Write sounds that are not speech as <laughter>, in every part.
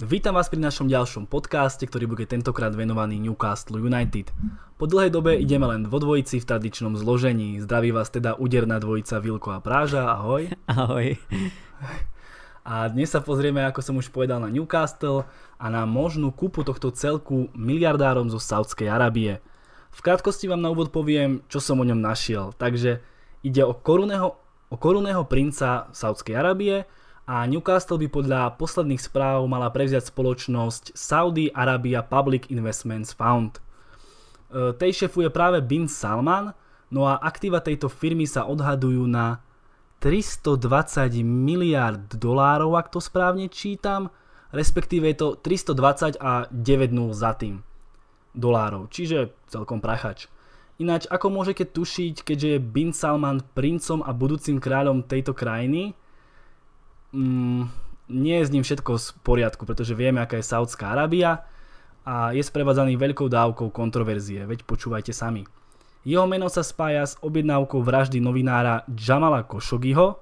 Vítam vás pri našom ďalšom podcaste, ktorý bude tentokrát venovaný Newcastle United. Po dlhej dobe ideme len vo dvojici v tradičnom zložení. Zdraví vás teda úderná dvojica Vilko a Práža, ahoj. Ahoj. A dnes sa pozrieme, ako som už povedal, na Newcastle a na možnú kúpu tohto celku miliardárom zo Saudskej Arábie. V krátkosti vám na úvod poviem, čo som o ňom našiel. Takže ide o korunného, o korunného princa Saudskej Arábie, a Newcastle by podľa posledných správ mala prevziať spoločnosť Saudi Arabia Public Investments Fund. E, tej šefuje práve Bin Salman, no a aktíva tejto firmy sa odhadujú na 320 miliard dolárov, ak to správne čítam, respektíve je to 320 a 9 0 za tým dolárov, čiže celkom prachač. Ináč, ako môžete tušiť, keďže je Bin Salman princom a budúcim kráľom tejto krajiny, mm, nie je s ním všetko v poriadku, pretože vieme, aká je Saudská Arábia a je sprevádzaný veľkou dávkou kontroverzie, veď počúvajte sami. Jeho meno sa spája s objednávkou vraždy novinára Jamala Khashoggiho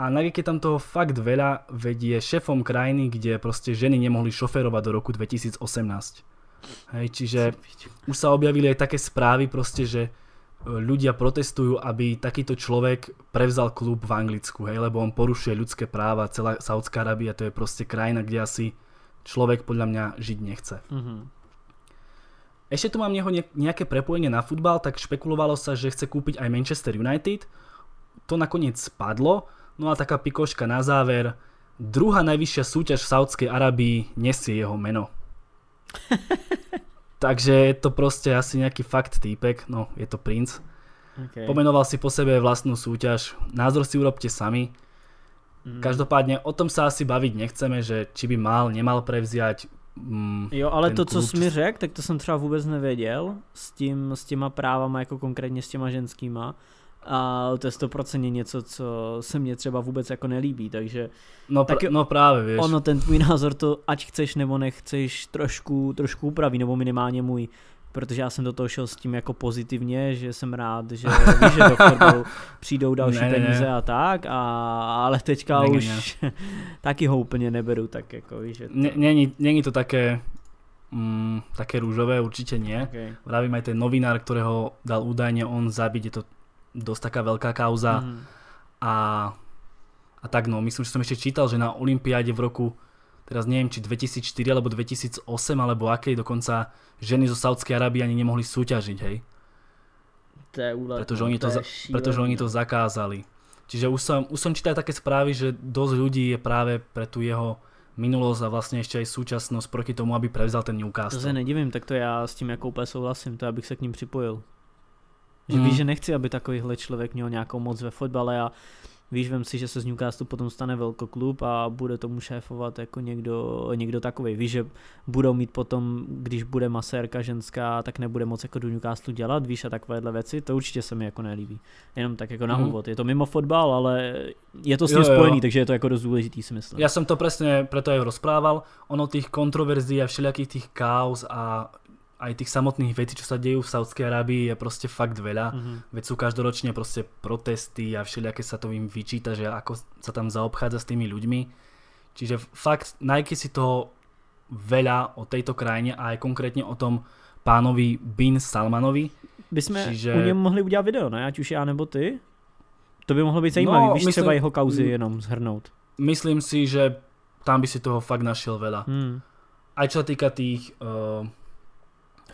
a napriek je tam toho fakt veľa, veď je šefom krajiny, kde proste ženy nemohli šoferovať do roku 2018. Hej, čiže už sa objavili aj také správy proste, že ľudia protestujú, aby takýto človek prevzal klub v Anglicku, hej, lebo on porušuje ľudské práva, celá Saudská Arábia to je proste krajina, kde asi človek podľa mňa žiť nechce. Mm-hmm. Ešte tu mám neho nejaké prepojenie na futbal, tak špekulovalo sa, že chce kúpiť aj Manchester United. To nakoniec spadlo, no a taká pikoška na záver. Druhá najvyššia súťaž v Saudskej Arabii nesie jeho meno. <laughs> Takže je to proste asi nejaký fakt týpek, no je to princ. Okay. Pomenoval si po sebe vlastnú súťaž, názor si urobte sami. Mm. Každopádne o tom sa asi baviť nechceme, že či by mal, nemal prevziať mm, Jo, ale to, klub, co jsi mi řekl, tak to jsem třeba vůbec nevěděl s, tím, s těma právama, jako konkrétně s těma ženskýma a to je stoprocentně něco, co se mně třeba vůbec jako nelíbí, takže no, pr- no právě, víš. Ono, ten tvůj názor to, ať chceš nebo nechceš, trošku, trošku upraví, nebo minimálně můj, protože já jsem do toho šel s tím jako pozitivně, že jsem rád, že <laughs> víš, že do fotbalu přijdou další ne, peníze ne. a tak, a, ale teďka ne, už ne. <laughs> taky ho úplně neberu, tak jako víš. Že to... Není, není to také mm, také rúžové, určite nie. Okay. Vravím aj ten novinár, ktorého dal údajne on zabiť, je to dosť taká veľká kauza. Mm. A, a tak no, myslím, že som ešte čítal, že na Olympiáde v roku, teraz neviem, či 2004 alebo 2008 alebo akej dokonca ženy zo Saudskej Arábie ani nemohli súťažiť, hej. To je úlet, pretože, oni to, to pretože oni to zakázali. Čiže už som, už som čítal také správy, že dosť ľudí je práve pre tú jeho minulosť a vlastně ještě aj súčasnosť proti tomu, aby prevzal ten Newcastle. To se nedivím, tak to já s tím jako úplně souhlasím, to abych se k ním připojil. Že mm. víš, že nechci, aby takovýhle člověk měl nějakou moc ve fotbale a víš, vem si, že se z Newcastle potom stane velkoklub a bude tomu šéfovat jako někdo, někdo takový. Víš, že budou mít potom, když bude masérka ženská, tak nebude moc jako do Newcastle dělat, víš, a takovéhle věci, to určitě se mi jako nelíbí. Jenom tak jako na mm. úvod. Je to mimo fotbal, ale je to s tím jo, spojený, jo. takže je to jako dost důležitý, si myslím. Já jsem to přesně preto aj rozprával. Ono těch kontroverzí a všelijakých těch kaos a aj tých samotných vecí, čo sa dejú v Saudskej Arábii je proste fakt veľa. Mm-hmm. Veď sú každoročne proste protesty a všelijaké sa to im vyčíta, že ako sa tam zaobchádza s tými ľuďmi. Čiže fakt Nike si toho veľa o tejto krajine a aj konkrétne o tom pánovi Bin Salmanovi. By sme Čiže... u něm mohli udělat video, ne? Ať už já nebo ty? To by mohlo být zajímavé, no, víš myslím, třeba jeho kauzy jenom zhrnout. Myslím si, že tam by si toho fakt našiel veľa. Hmm. Aj čo sa týka tých uh,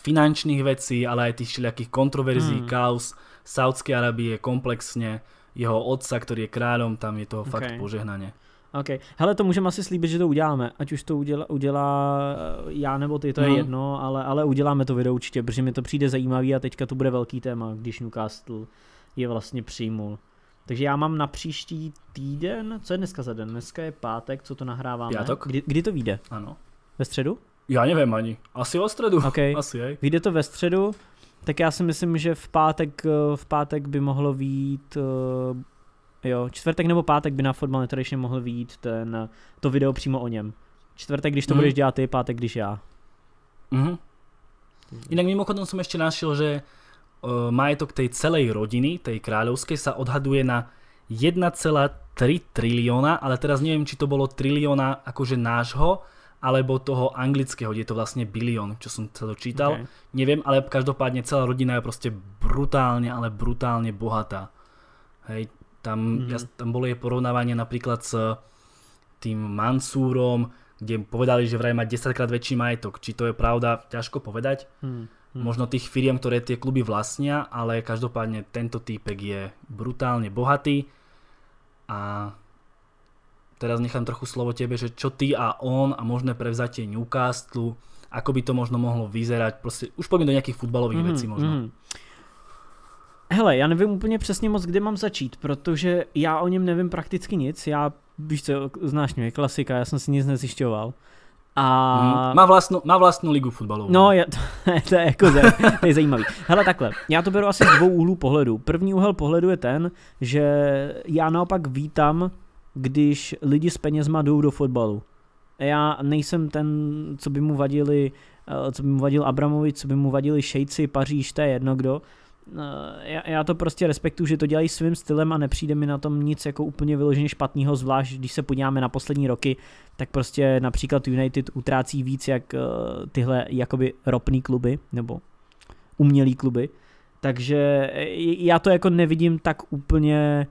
finančných vecí, ale aj tých všelijakých kontroverzí, hmm. kaos Saudskej Arabie komplexne, jeho otca, ktorý je kráľom, tam je toho okay. fakt požehnanie. OK. Hele, to můžeme asi slíbit, že to uděláme. Ať už to udělá, udělá eh, já nebo ty, to je hmm. jedno, ale, ale uděláme to video určitě, protože mi to přijde zajímavý a teďka to bude velký téma, když Newcastle je vlastně přijmul. Takže já mám na příští týden, co je dneska za den? Dneska je pátek, co to nahráváme. Pátek? Kdy, kdy to vyjde? Ano. Ve středu? Já nevím ani. Asi o středu. Okay. <laughs> Asi, jej. Vyjde to ve středu, tak já si myslím, že v pátek, v pátek by mohlo výjít, uh, jo, čtvrtek nebo pátek by na Football Nutrition mohl výjít ten, to video přímo o něm. Čtvrtek, když to mm. budeš dělat ty, pátek, když já. Mm-hmm. Inak mimochodom som ešte našiel, že uh, majetok tej celej rodiny, tej kráľovskej, sa odhaduje na 1,3 trilióna, ale teraz neviem, či to bolo trilióna akože nášho, alebo toho anglického, kde je to vlastne bilión, čo som sa dočítal. Okay. Neviem, ale každopádne celá rodina je proste brutálne, ale brutálne bohatá. Hej, tam, mm-hmm. ja, tam bolo jej porovnávanie napríklad s tým Mansúrom, kde povedali, že vraj má 10 krát väčší majetok. Či to je pravda, ťažko povedať. Hmm. Hmm. Možno tých firiem, ktoré tie kluby vlastnia, ale každopádne tento týpek je brutálne bohatý a teraz nechám trochu slovo tebe, že čo ty a on a možné prevzatie Newcastle, ako by to možno mohlo vyzerať, prostě už pojďme do nějakých futbalových mm, věcí možno. Mm. Hele, já nevím úplně přesně moc, kde mám začít, protože já o něm nevím prakticky nic, já, víš co, znáš mě, klasika, já jsem si nic nezjišťoval. A... Hmm. Má, vlastnou, má vlastnou ligu fotbalovou. No, je, to, <laughs> to, je jako to je zajímavý. Hele, takhle, já to beru asi z dvou úhlů pohledu. První úhel pohledu je ten, že já naopak vítám, když lidi s penězma jdou do fotbalu. Já nejsem ten, co by mu vadili, eh, co by mu vadil Abramovič, co by mu vadili šejci, Paříž, to je jedno kdo. Eh, já, já to prostě respektuju, že to dělají svým stylem a nepřijde mi na tom nic jako úplně vyloženě špatného, zvlášť když se podíváme na poslední roky, tak prostě například United utrácí víc jak uh, tyhle jakoby ropný kluby, nebo umělý kluby, takže já to jako nevidím tak úplně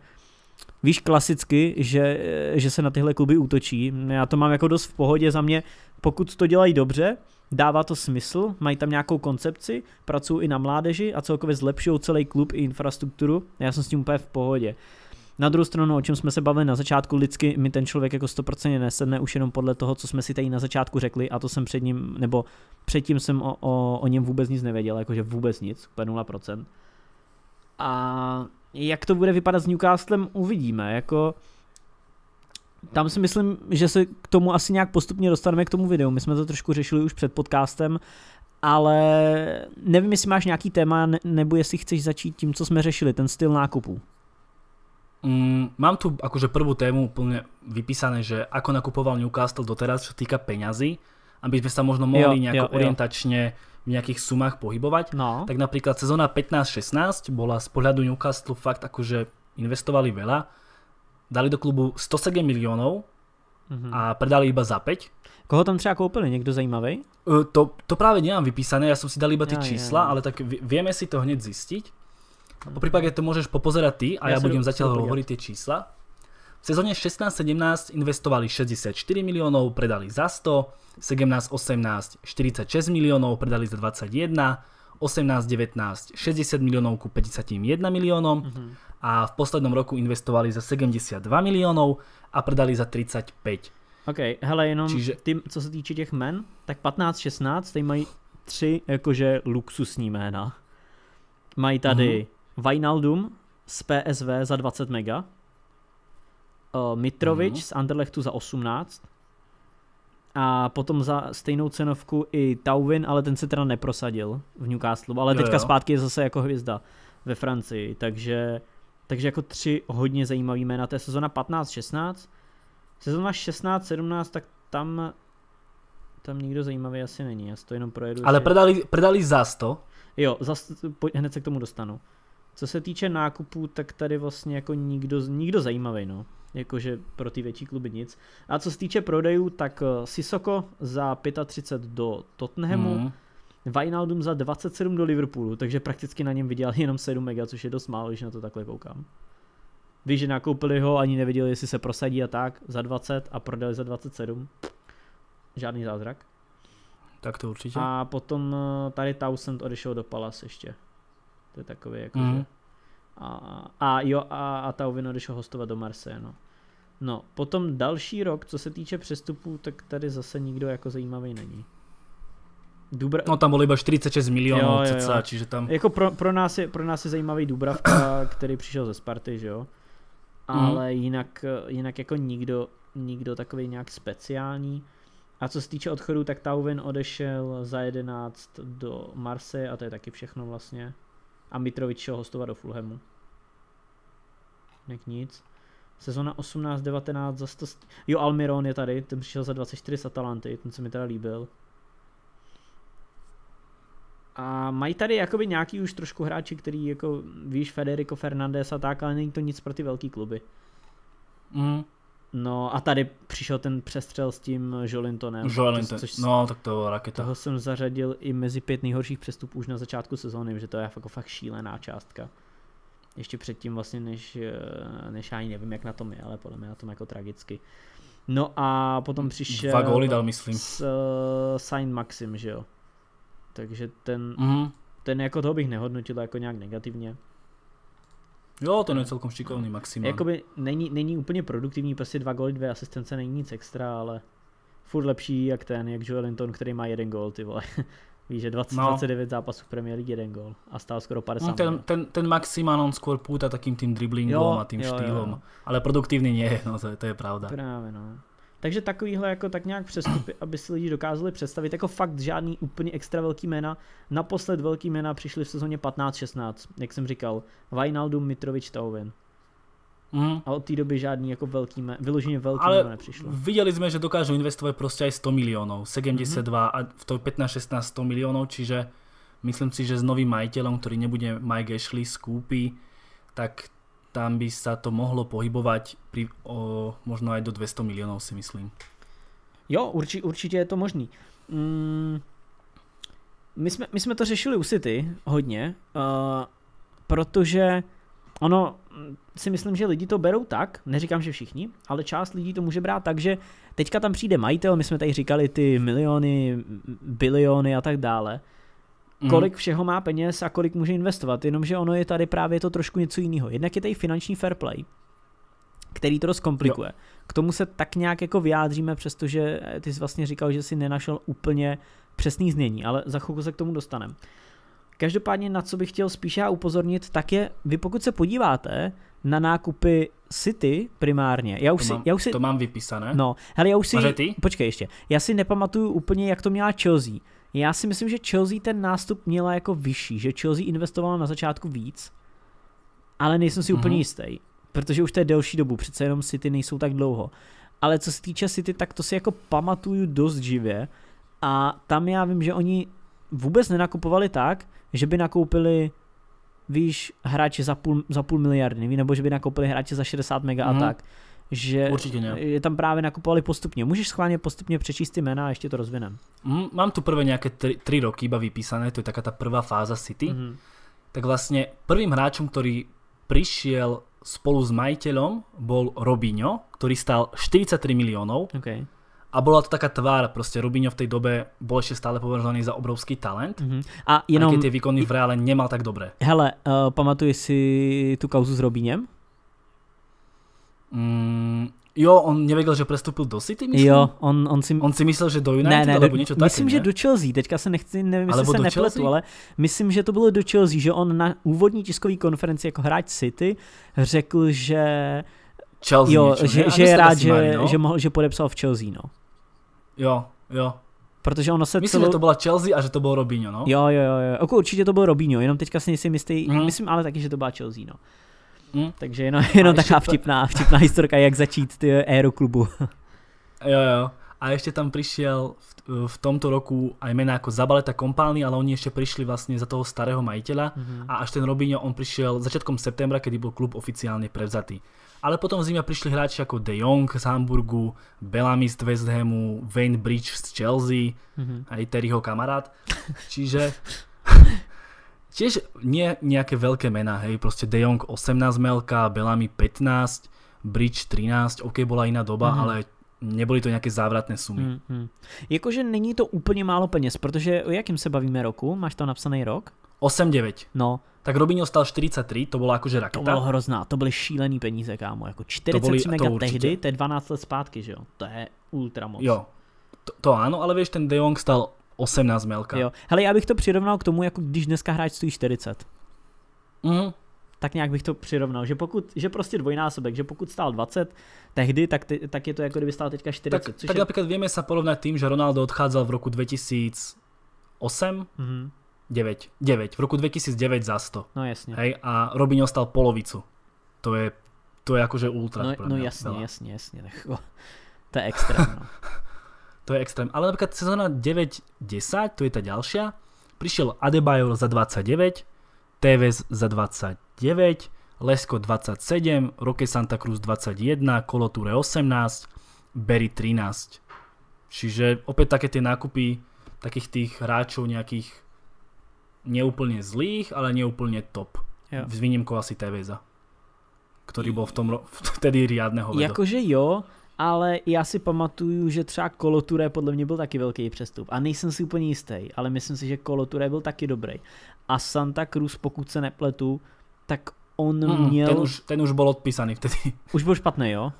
víš klasicky, že, že se na tyhle kluby útočí. Já to mám jako dost v pohodě za mě, pokud to dělají dobře, dává to smysl, mají tam nějakou koncepci, pracují i na mládeži a celkově zlepšují celý klub i infrastrukturu. Já jsem s tím úplně v pohodě. Na druhou stranu, o čem jsme se bavili na začátku, lidsky mi ten člověk jako 100% nesedne už jenom podle toho, co jsme si tady na začátku řekli a to jsem před ním, nebo předtím jsem o, o, o něm vůbec nic nevěděl, jakože vůbec nic, úplně 0%. A jak to bude vypadat s Newcastlem, uvidíme, jako tam si myslím, že se k tomu asi nějak postupně dostaneme k tomu videu. My jsme to trošku řešili už před podcastem, ale nevím, jestli máš nějaký téma, nebo jestli chceš začít tím, co jsme řešili, ten styl nákupů. Mm, mám tu akože prvú tému úplne vypísané, že ako nakupoval Newcastle doteraz, čo týka peňazí, aby sme sa možno mohli jo, nejako jo, orientačne v nejakých sumách pohybovať. No. Tak napríklad sezóna 15-16 bola z pohľadu Newcastle fakt akože investovali veľa dali do klubu 107 milionů mm-hmm. a predali iba za 5. Koho tam třeba koupili? Někdo zajímavý? Uh, to, to právě nemám vypísané, já jsem si dal iba ty ja, čísla, ja. ale tak vieme si to hned zistiť. Po prípade to môžeš popozerať ty a ja, ja budem zatiaľ hovoriť tie čísla. V sezóne 16-17 investovali 64 miliónov, predali za 100, 17-18 46 miliónov, predali za 21, 18-19 60 miliónov ku 51 miliónom mm-hmm. a v poslednom roku investovali za 72 miliónov a predali za 35. OK, hele, jenom Čiže... ty, co se týče těch men, tak 15-16, tady mají tři jakože luxusní jména. Mají tady mm-hmm. Wijnaldum z PSV za 20 mega, uh, Mitrovič mm-hmm. z Anderlechtu za 18, a potom za stejnou cenovku i Tauvin, ale ten se teda neprosadil v Newcastle, ale jo, teďka jo. zpátky je zase jako hvězda ve Francii, takže, takže jako tři hodně zajímavý jména, to je sezona 15-16, sezona 16-17, tak tam tam nikdo zajímavý asi není, já to jenom projedu. Ale predali, predali za 100? Jo, za, hned se k tomu dostanu. Co se týče nákupů, tak tady vlastně jako nikdo, nikdo zajímavý, no jakože pro ty větší kluby nic. A co se týče prodejů, tak eh, Sisoko za 35 do Tottenhamu, mm. Wijnaldum za 27 do Liverpoolu, takže prakticky na něm vydělal jenom 7 mega, což je dost málo, když na to takhle koukám. Víš, že nakoupili ho, ani nevěděli, jestli se prosadí a tak, za 20 a prodali za 27. Žádný zázrak. Tak to určitě. A potom eh, tady Townsend odešel do Palace ještě. To je takový jakože... Mm. A, a jo, a, a Tauvin odešel hostovat do Marseille, no. No, potom další rok, co se týče přestupů, tak tady zase nikdo jako zajímavý není. Dubra... No tam bylo iba 46 milionů jo, jo, jo. čiže tam... Jako pro, pro, nás je, pro nás je zajímavý Dubravka, <coughs> který přišel ze Sparty, že jo? Ale mm. jinak, jinak jako nikdo, nikdo takový nějak speciální. A co se týče odchodu, tak Tauvin odešel za 11 do Marseille a to je taky všechno vlastně. A Mitrovič šel hostovat do Fulhamu. Jak nic. Sezona 18-19 za 100... Jo, Almiron je tady, ten přišel za 24 z Atalanty, ten se mi teda líbil. A mají tady jakoby nějaký už trošku hráči, který jako, víš, Federico Fernandez a tak, ale není to nic pro ty velký kluby. Mm. No a tady přišel ten přestřel s tím Jolintonem. Jolinton, což, no tak to byla raketa. Toho jsem zařadil i mezi pět nejhorších přestupů už na začátku sezóny, že to je jako fakt šílená částka. Ještě předtím vlastně, než, eh, než já ani nevím, jak na tom je, ale podle mě na tom jako tragicky. No a potom přišel... Dva góly dal, myslím. S uh, Saint Maxim, že jo. Takže ten, mm-hmm. ten jako toho bych nehodnotil jako nějak negativně. Jo, to je celkom šikovný Maxima. Jakoby není, není úplně produktivní, prostě dva góly, dvě asistence, není nic extra, ale furt lepší jak ten, jak Joel Linton, který má jeden gól, ty vole. <laughs> Víš, že 20, no. 29 zápasů v Premier League, jeden gól a stál skoro 50 no, ten, ten, ten Maxima, on skôr púta takým tým driblingom jo, a tým jo, štýlom, jo, ale produktivní nie je, no to, to je pravda. Právě, no. Takže takovýhle jako tak nějak přestupy, <clears throat> aby si lidi dokázali představit, jako fakt žádný úplně extra velký jména. Naposled velký jména přišli v sezóně 15-16, jak jsem říkal, Wijnaldum, Mitrovic, Tauven. Mm. A od té doby žádný jako velký, mé, vyloženě velký Ale nepřišlo. viděli jsme, že dokážou investovat prostě aj 100 milionů, 72 mm-hmm. a v to 15-16 100 milionů, čiže myslím si, že s novým majiteľom, ktorý nebude Mike Ashley, skúpi, tak tam by sa to mohlo pohybovať pri, o, možno aj do 200 milionů si myslím. Jo, urči, určitě je to možný. Mm, my, jsme, my jsme to řešili u City hodně, uh, protože ono si myslím, že lidi to berou tak, neříkám, že všichni, ale část lidí to může brát tak, že teďka tam přijde majitel, my jsme tady říkali ty miliony, biliony a tak dále, mm. kolik všeho má peněz a kolik může investovat, jenomže ono je tady právě to trošku něco jiného. Jednak je tady finanční fair play, který to dost komplikuje. Jo. K tomu se tak nějak jako vyjádříme, přestože ty jsi vlastně říkal, že si nenašel úplně přesný znění, ale za chvilku se k tomu dostaneme. Každopádně na co bych chtěl spíše já upozornit, tak je, vy pokud se podíváte na nákupy City primárně. Já už to, si, mám, já už si, to mám vypísané. No, hele, já už si, ty? počkej ještě, já si nepamatuju úplně, jak to měla Chelsea. Já si myslím, že Chelsea ten nástup měla jako vyšší, že Chelsea investovala na začátku víc, ale nejsem si mm-hmm. úplně jistý, protože už to je delší dobu, přece jenom City nejsou tak dlouho. Ale co se týče City, tak to si jako pamatuju dost živě a tam já vím, že oni vůbec nenakupovali tak, že by nakoupili víš, hráče za půl, za půl miliardy, nebo že by nakoupili hráče za 60 mega mm. a mhm. tak. Že Určitě ne. je tam právě nakupovali postupně. Můžeš schválně postupně přečíst ty jména a ještě to rozvinem. Mm, mám tu prvé nějaké tři, tři roky iba vypísané, to je taká ta prvá fáza City. Mm. Tak vlastně prvým hráčem, který přišel spolu s majiteľom, bol Robinho, ktorý stal 43 miliónov. Okay a bola to taká tvár, proste Rubinho v tej dobe bol ešte stále považovaný za obrovský talent. Mm-hmm. A jenom... Tie výkony v reále nemal tak dobré. Hele, uh, pamatuješ si tu kauzu s Robínem? Mm, jo, on nevěděl, že prestupil do City, myslím? Jo, on, on, si... on si myslel, že do United, ne, ne, alebo něco Myslím, ne? že do Chelsea, teďka se nechci, nevím, jestli se nepletu, Chelsea? ale myslím, že to bylo do Chelsea, že on na úvodní tiskové konferenci jako hráč City řekl, že Chelsea jo, niečo, že, že je rád, že, no? že, mohl, že podepsal v Chelsea, no. Jo, jo. Protože ono se Myslím, celou... že to byla Chelsea a že to byl Robinho, no? Jo, jo, jo. Jako určitě to byl Robinho, jenom teďka si nejsem jistý, mm. myslím ale taky, že to byla Chelsea, no. Mm. Takže jenom, jenom taková vtipná, vtipná historka, jak začít ty aeroklubu. <laughs> jo, jo. A ještě tam přišel v, v tomto roku aj mená jako Zabaleta Kompálny, ale oni ještě přišli vlastně za toho starého majiteľa mm-hmm. a až ten Robinho, on přišel začátkom septembra, kedy byl klub oficiálně prevzatý. Ale potom v zime prišli hráči ako De Jong z Hamburgu, Bellamy z West Hamu, Wayne Bridge z Chelsea, mm-hmm. aj Terryho kamarát. Čiže <laughs> tiež nie nejaké veľké mená, hej, proste De Jong 18 melka, Bellamy 15, Bridge 13, OK, bola iná doba, mm-hmm. ale neboli to nějaké závratné sumy. Mm-hmm. Jakože není to úplně málo peněz, protože o jakým se bavíme roku? Máš tam napsaný rok? 8-9. No, tak Robinho stal 43, to bylo jakože raketa. To bylo hrozná, to byly šílený peníze, kámo, jako 43 mega to tehdy, to je 12 let zpátky, že jo, to je ultra moc. Jo, to, to ano, ale víš, ten De Jong stal 18 melka. Jo, hele, já bych to přirovnal k tomu, jako když dneska hráč stojí 40. Mhm. Tak nějak bych to přirovnal, že pokud, že prostě dvojnásobek, že pokud stál 20 tehdy, tak, ty, tak je to jako kdyby stál teďka 40. Tak, tak je... například víme se porovnat tím, že Ronaldo odcházel v roku 2008, mm-hmm 9. 9. V roku 2009 za 100. No jasně. Hej, a Robinho stal polovicu. To je, to je akože ultra. No, no jasně, veľa. jasně, jasně. Tak, <laughs> to je extrém. No. <laughs> to je extrém. Ale napríklad sezóna 9-10, to je ta ďalšia, prišiel Adebayor za 29, Tevez za 29 Lesko 27, Roque Santa Cruz 21, Koloture 18, Berry 13. Čiže opäť také tie nákupy takých tých hráčov nejakých neúplne zlých, ale neúplne top. Jo. S výnimkou asi Teveza, ktorý bol v tom ro- vtedy riadného vedo. Jakože jo, ale já si pamatuju, že třeba Koloture podle mě byl taky velký přestup. A nejsem si úplně jistý, ale myslím si, že Koloture byl taky dobrý. A Santa Cruz, pokud se nepletu, tak on mm, měl... Ten už, ten už bol odpísaný vtedy. <laughs> Už byl špatný, jo?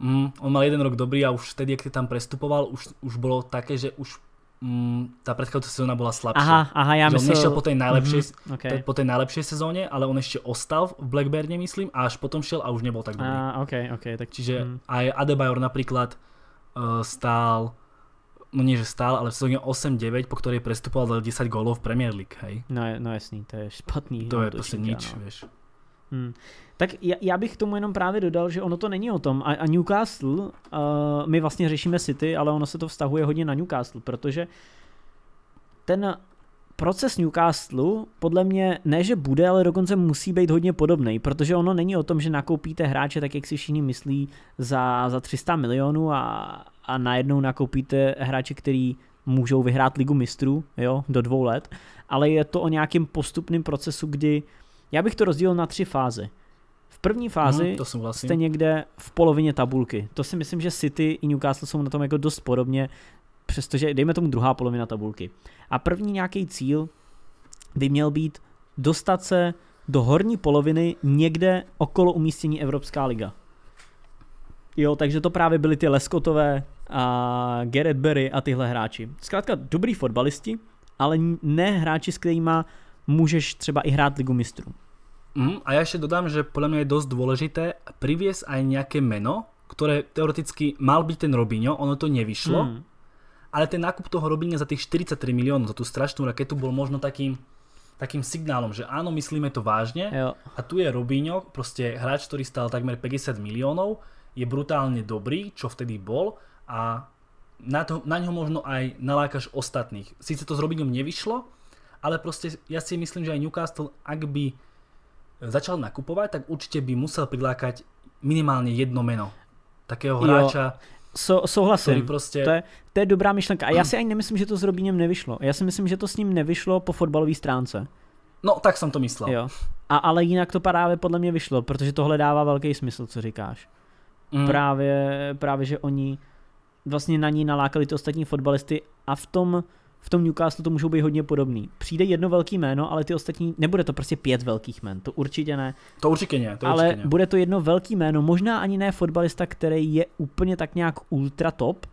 Mm, on mal jeden rok dobrý a už vtedy, jak tam prestupoval, už, už bolo také, že už mm, tá predchádzajúca sezóna bola slabšia. Aha, aha, ja že myslel... on nešiel po tej, najlepšej, mm-hmm, okay. po tej najlepšej sezóne, ale on ešte ostal v Blackburne, myslím, a až potom šiel a už nebol tak dobrý. Ah, okay, okay, tak... Čiže mm. aj Adebayor napríklad uh, stál no nie že stál, ale v sezóne 8-9, po ktorej prestupoval dal 10 gólov v Premier League, hej. No, no jasný, to je špatný. To je prostě nič, no. vieš. Hmm. Tak já, já bych tomu jenom právě dodal, že ono to není o tom. A, a Newcastle, uh, my vlastně řešíme City, ale ono se to vztahuje hodně na Newcastle, protože ten proces Newcastle podle mě ne, že bude, ale dokonce musí být hodně podobný, protože ono není o tom, že nakoupíte hráče tak, jak si všichni myslí, za, za 300 milionů a, a najednou nakoupíte hráče, který můžou vyhrát ligu mistrů jo, do dvou let, ale je to o nějakém postupném procesu, kdy já bych to rozdělil na tři fáze. V první fázi hmm, to jste někde v polovině tabulky. To si myslím, že City i Newcastle jsou na tom jako dost podobně, přestože dejme tomu druhá polovina tabulky. A první nějaký cíl by měl být dostat se do horní poloviny někde okolo umístění Evropská liga. Jo, takže to právě byly ty Leskotové a Gareth Berry a tyhle hráči. Zkrátka dobrý fotbalisti, ale ne hráči, s kterými můžeš třeba i hrát ligu mistrů. Mm, a ja ešte dodám, že podľa mňa je dosť dôležité priviesť aj nejaké meno, ktoré teoreticky mal byť ten Robinho, ono to nevyšlo, mm. ale ten nákup toho Robinha za tých 43 miliónov, za tú strašnú raketu bol možno takým, takým signálom, že áno, myslíme to vážne jo. a tu je Robinho, proste hráč, ktorý stal takmer 50 miliónov, je brutálne dobrý, čo vtedy bol a na, to, na ňo možno aj nalákaš ostatných. Sice to s Robinhom nevyšlo, ale proste ja si myslím, že aj Newcastle, ak by začal nakupovať, tak určite by musel prilákať minimálně jedno meno. Takého hráča, So, souhlasím, prostě... to, je, to je dobrá myšlenka. A já si ani nemyslím, že to s Robínem nevyšlo. Já si myslím, že to s ním nevyšlo po fotbalové stránce. No, tak jsem to myslel. Jo. A, ale jinak to právě podle mě vyšlo, protože tohle dává velký smysl, co říkáš. Mm. Právě, právě, že oni vlastně na ní nalákali ty ostatní fotbalisty a v tom v tom Newcastle to můžou být hodně podobný. Přijde jedno velký jméno, ale ty ostatní, nebude to prostě pět velkých jmen, to určitě ne. To určitě ne, to ale určitě ne. bude to jedno velký jméno, možná ani ne fotbalista, který je úplně tak nějak ultra top,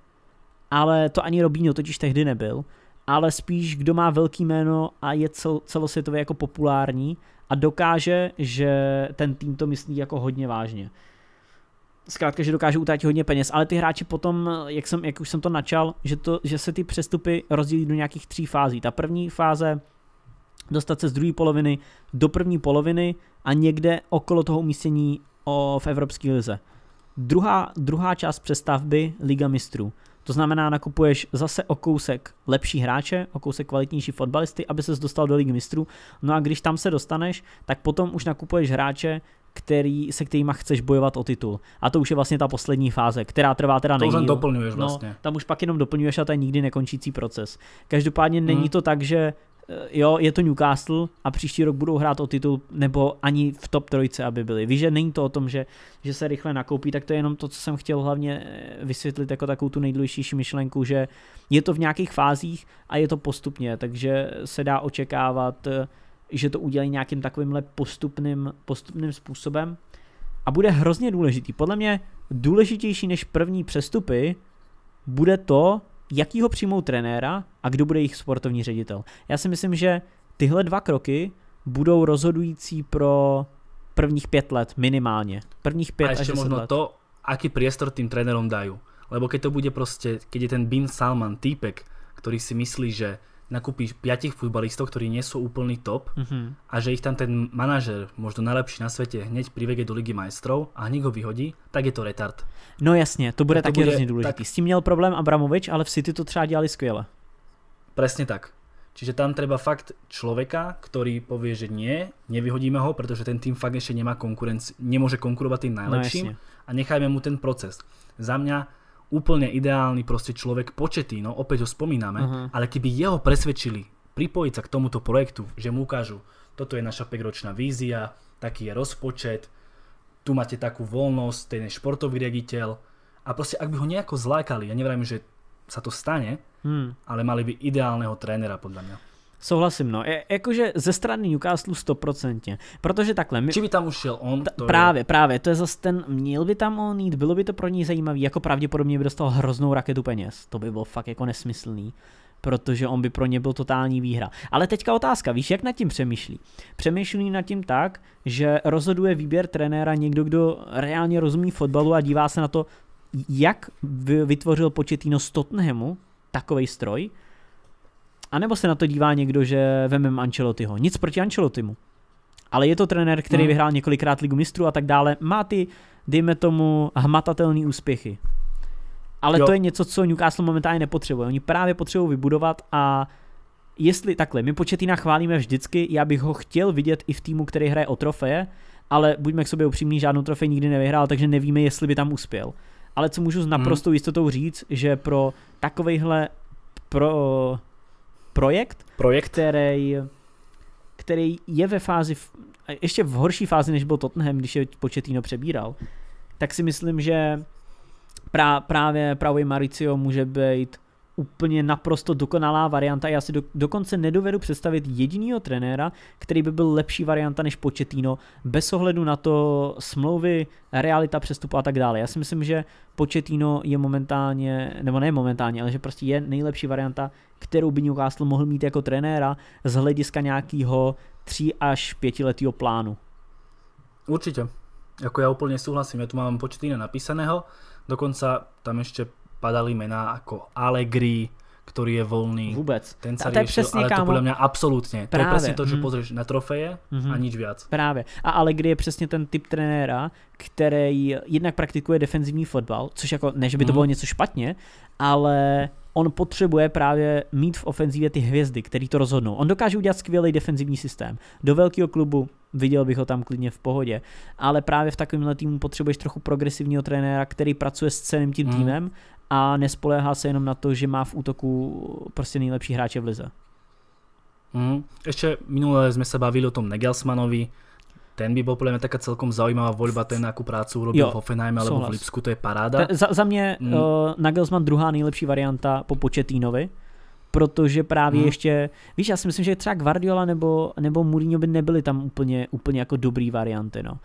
ale to ani Robinho totiž tehdy nebyl, ale spíš kdo má velký jméno a je cel, celosvětově jako populární a dokáže, že ten tým to myslí jako hodně vážně zkrátka, že dokážou utratit hodně peněz, ale ty hráči potom, jak, jsem, jak už jsem to načal, že, to, že se ty přestupy rozdělí do nějakých tří fází. Ta první fáze dostat se z druhé poloviny do první poloviny a někde okolo toho umístění o, v Evropské lize. Druhá, druhá část přestavby Liga mistrů. To znamená, nakupuješ zase o kousek lepší hráče, o kousek kvalitnější fotbalisty, aby ses dostal do ligy mistrů. No a když tam se dostaneš, tak potom už nakupuješ hráče, který, se kterýma chceš bojovat o titul. A to už je vlastně ta poslední fáze, která trvá teda nejdíl. To doplňuješ no, vlastně. No, tam už pak jenom doplňuješ a to je nikdy nekončící proces. Každopádně hmm. není to tak, že eh, jo, je to Newcastle a příští rok budou hrát o titul, nebo ani v top trojce, aby byli. Víš, že není to o tom, že, že se rychle nakoupí, tak to je jenom to, co jsem chtěl hlavně eh, vysvětlit jako takovou tu nejdůležitější myšlenku, že je to v nějakých fázích a je to postupně, takže se dá očekávat eh, že to udělají nějakým takovýmhle postupným, postupným způsobem a bude hrozně důležitý. Podle mě důležitější než první přestupy bude to, jakýho přijmou trenéra a kdo bude jejich sportovní ředitel. Já si myslím, že tyhle dva kroky budou rozhodující pro prvních pět let minimálně. Prvních pět a ještě až možno let. to, aký priestor tým trénerom dajú. Lebo keď to bude prostě, keď je ten Bin Salman týpek, ktorý si myslí, že nakúpiš piatich futbalistov, ktorí nie sú úplný top mm-hmm. a že ich tam ten manažer, možno najlepší na svete, hneď privede do ligy majstrov a hneď ho vyhodí, tak je to retard. No jasně, to bude to taky hrozně důležitý. Tak... S tím měl problém Abramovič, ale v City to třeba dělali skvěle. Presne tak. Čiže tam treba fakt človeka, ktorý povie, že nie, nevyhodíme ho, pretože ten tým fakt ešte nemá konkurenci, nemôže konkurovať tým najlepším No, a nechajme mu ten proces. Za mňa úplne ideálny proste človek Početino, opäť ho spomíname, Aha. ale keby jeho presvedčili pripojiť sa k tomuto projektu, že mu ukážu, toto je naša 5-ročná vízia, taký je rozpočet, tu máte takú voľnosť, ten je športový riaditeľ a proste ak by ho nejako zlákali, ja neviem, že sa to stane, Hmm. ale mali by ideálneho trénera podľa mňa. Souhlasím, no. Je, jakože ze strany Newcastle stoprocentně. Protože takhle, my, Či by tam už šiel on, to právě, právě, to je zase ten, měl by tam on jít, bylo by to pro něj zajímavý, jako pravděpodobně by dostal hroznou raketu peněz, to by bylo fakt jako nesmyslný, protože on by pro ně byl totální výhra. Ale teďka otázka, víš, jak nad tím přemýšlí? Přemýšlí nad tím tak, že rozhoduje výběr trenéra někdo, kdo reálně rozumí fotbalu a dívá se na to, jak vy- vytvořil Pochettino z Tottenhamu takovej stroj, a nebo se na to dívá někdo, že vemem Ancelottiho. Nic proti Ancelottimu. Ale je to trenér, který Mhm. vyhrál několikrát ligu mistrů a tak dále. Má ty, dejme tomu, hmatatelné úspěchy. Ale Jo. to je něco, co Newcastle momentálně nepotřebuje. Oni právě potřebují vybudovat a jestli takhle, my Početina chválíme vždycky, já bych ho chtěl vidět i v týmu, který hraje o trofeje, ale buďme k sobě upřímní, žádnou trofej nikdy nevyhrál, takže nevíme, jestli by tam uspěl. Ale co můžu s naprostou jistotou říct, že pro takovejhle pro projekt, projekt. který, který je ve fázi, ještě v horší fázi, než byl Tottenham, když je Pochettino přebíral, tak si myslím, že prá, právě pravý Maricio může být úplně naprosto dokonalá varianta. Já si do, dokonce nedovedu představit jedinýho trenéra, který by byl lepší varianta než Pochettino, bez ohledu na to smlouvy, realita přestupu a tak dále. Já si myslím, že Pochettino je momentálně, nebo ne momentálně, ale že prostě je nejlepší varianta, kterou by Newcastle mohl mít jako trenéra z hlediska nějakého 3 až 5 letého plánu. Určite. Ako ja úplne súhlasím, ja tu mám početina napísaného, dokonca tam ešte padali mená ako Allegri, ktorý je voľný. Vůbec. Ten A sa to je riešil, ale to kámo. podľa mňa absolútne. To je presne to, že mhm. pozrieš na trofeje Mhm. a nič viac. Právě. A Allegri je přesně ten typ trenéra, který jednak praktikuje defenzivní fotbal, což jako ne, že by to Mhm. bylo něco špatně, ale on potřebuje právě mít v ofenzivě ty hvězdy, který to rozhodnou. On dokáže udělat skvělý defenzivní systém. Do velkého klubu viděl bych ho tam klidně v pohodě, ale právě v takovémhle týmu potřebuješ trochu progresivního trenéra, který pracuje s celým tím Mhm. týmem a nespoléhá se jenom na to, že má v útoku prostě nejlepší hráče v lize. Mhm. Ešte minule sme sa bavili o tom Negelsmanovi, ten by bol podľa mňa taká celkom zaujímavá voľba, ten akú prácu urobil Jo, v Hoffenheime alebo souhlas. v Lipsku, to je paráda. Ta, za, za mě Mm. mm. uh, Nagelsmann druhá nejlepší varianta po Početínovi, protože právě mm. ještě, víš, já si myslím, že třeba Guardiola nebo, nebo Mourinho by nebyly tam úplně, úplně jako dobrý varianty, no.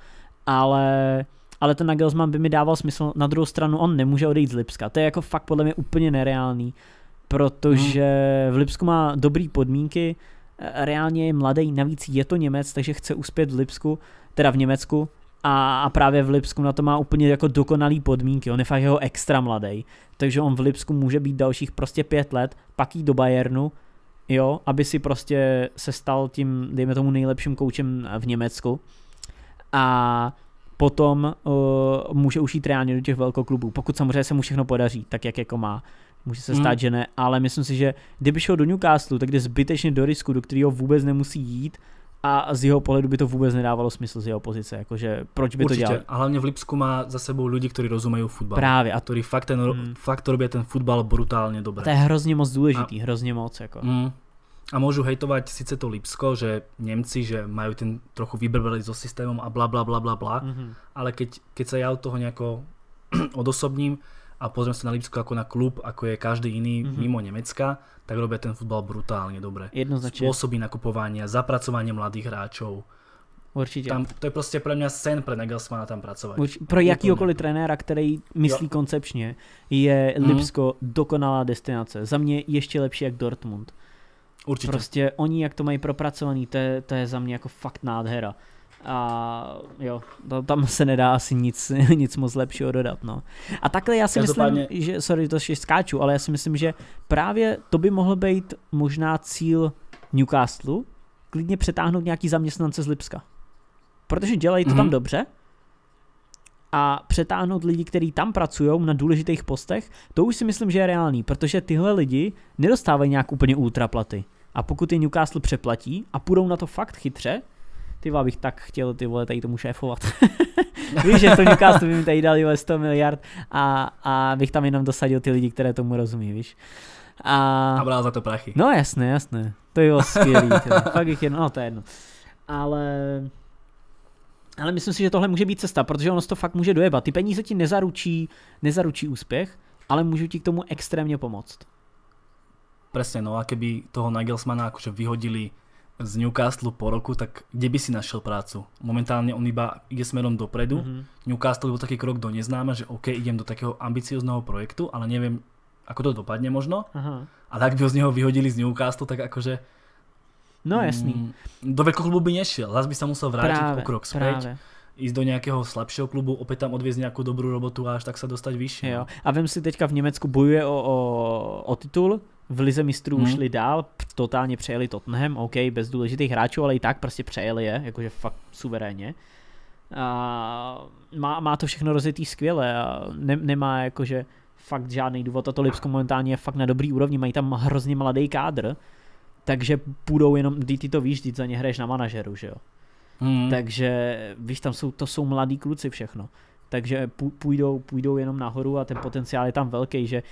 Ale, ale ten Nagelsmann by mi dával smysl, na druhou stranu on nemůže odejít z Lipska, to je jako fakt podle mě úplně nereálný, protože v Lipsku má dobrý podmínky, reálně je mladý, navíc je to Němec, takže chce uspět v Lipsku, teda v Německu, a, a právě v Lipsku na to má úplně jako dokonalý podmínky, on je fakt jeho extra mladý, takže on v Lipsku může být dalších prostě pět let, pak jít do Bayernu, jo, aby si prostě se stal tím, dejme tomu, nejlepším koučem v Německu. A potom uh, může už jít reálně do těch velkoklubů, pokud samozřejmě se mu všechno podaří, tak jak jako má. Může se Mm. stát, že ne, ale myslím si, že kdyby šel do Newcastle, tak jde zbytečně do risku, do kterého vůbec nemusí jít a z jeho pohledu by to vůbec nedávalo smysl z jeho pozice, jakože proč by to dělal? A hlavne v Lipsku má za sebou ľudí, ktorí rozumejú futbal. Právě a Ktorí fakt, ten, Mm. fakt robia ten futbal brutálne dobre. to je hrozně moc důležitý, hrozně moc jako. Mm. A môžu hejtovať síce to Lipsko, že Nemci, že majú ten trochu vybrveli so systémom a bla bla bla bla bla, Mhm. ale keď, keď sa ja od toho nejako <clears throat> odosobním a pozriem sa na Lipsko ako na klub, ako je každý iný Mhm. mimo Nemecka, tak robia ten futbal brutálne dobre. Jednoznačně, Spôsoby nakupovania, zapracovanie mladých hráčov. určitě. Tam, to je prostě pre mňa sen pre Nagelsmana tam pracovať. Urč, pro jakýkoliv trenéra, který myslí Jo. koncepčně, je Mhm. Lipsko dokonalá destinace. Za mě ještě lepší jak Dortmund. Určite. Prostě oni, jak to mají propracovaný, to je, to je za mě jako fakt nádhera. A jo, to, tam se nedá asi nic, <laughs> nic moc lepšího dodat, no. A takhle já si Každopádně- myslím, že, sorry, to ještě skáču, ale já si myslím, že právě to by mohl být možná cíl Newcastle, klidně přetáhnout nějaký zaměstnance z Lipska. Protože dělají to mm-hmm. tam Mhm. dobře a přetáhnout lidi, kteří tam pracují na důležitých postech, to už si myslím, že je reálný, protože tyhle lidi nedostávají nějak úplně ultraplaty. A pokud je Newcastle přeplatí a půjdou na to fakt chytře, ty bych tak chtěl ty vole tady tomu šéfovat. <laughs> Víš, že to Newcastle by mi tady dali 100 miliard a, a bych tam jenom dosadil ty lidi, které tomu rozumí, víš. A, a bral za to prachy. No jasné, jasné. To je skvělý. Fakt jich no to je jedno. Ale ale myslím si, že tohle může být cesta, protože ono to fakt může dojebat. Ty peníze ti nezaručí, nezaručí úspěch, ale můžu ti k tomu extrémně pomoct. Presne, no a keby toho Nagelsmana akože vyhodili z Newcastle po roku, tak kde by si našiel prácu? Momentálne on iba ide smerom dopredu. Mm-hmm. Newcastle bol taký krok do neznáma, že OK, idem do takého ambiciozného projektu, ale neviem, ako to dopadne možno. Aha. Ale ak by ho z neho vyhodili z Newcastle, tak akože No jasný. Mm, do klubu by nešiel, zase by sa musel vrátiť práve, o krok späť. Práve ísť do nějakého slabšího klubu, opět tam odviezť nějakou dobrou robotu a až tak se dostať vyššie. Jo. No. A vím si teďka v Německu bojuje o, o, o titul, v Lize mistrů hmm. šli dál, totálně přejeli Tottenham, OK, bez důležitých hráčů, ale i tak prostě přejeli je, jakože fakt suverénně. A má, má to všechno rozjetý skvěle a ne, nemá jakože fakt žádný důvod a to Lipsko momentálně je fakt na dobrý úrovni, mají tam hrozně mladý kádr, takže půjdou jenom, ty, ty to víš, ty za ně hraješ na manažeru, že jo. Mm. Takže víš, tam jsou, to jsou mladí kluci všechno. Takže půjdou, půjdou jenom nahoru a ten potenciál je tam velký, že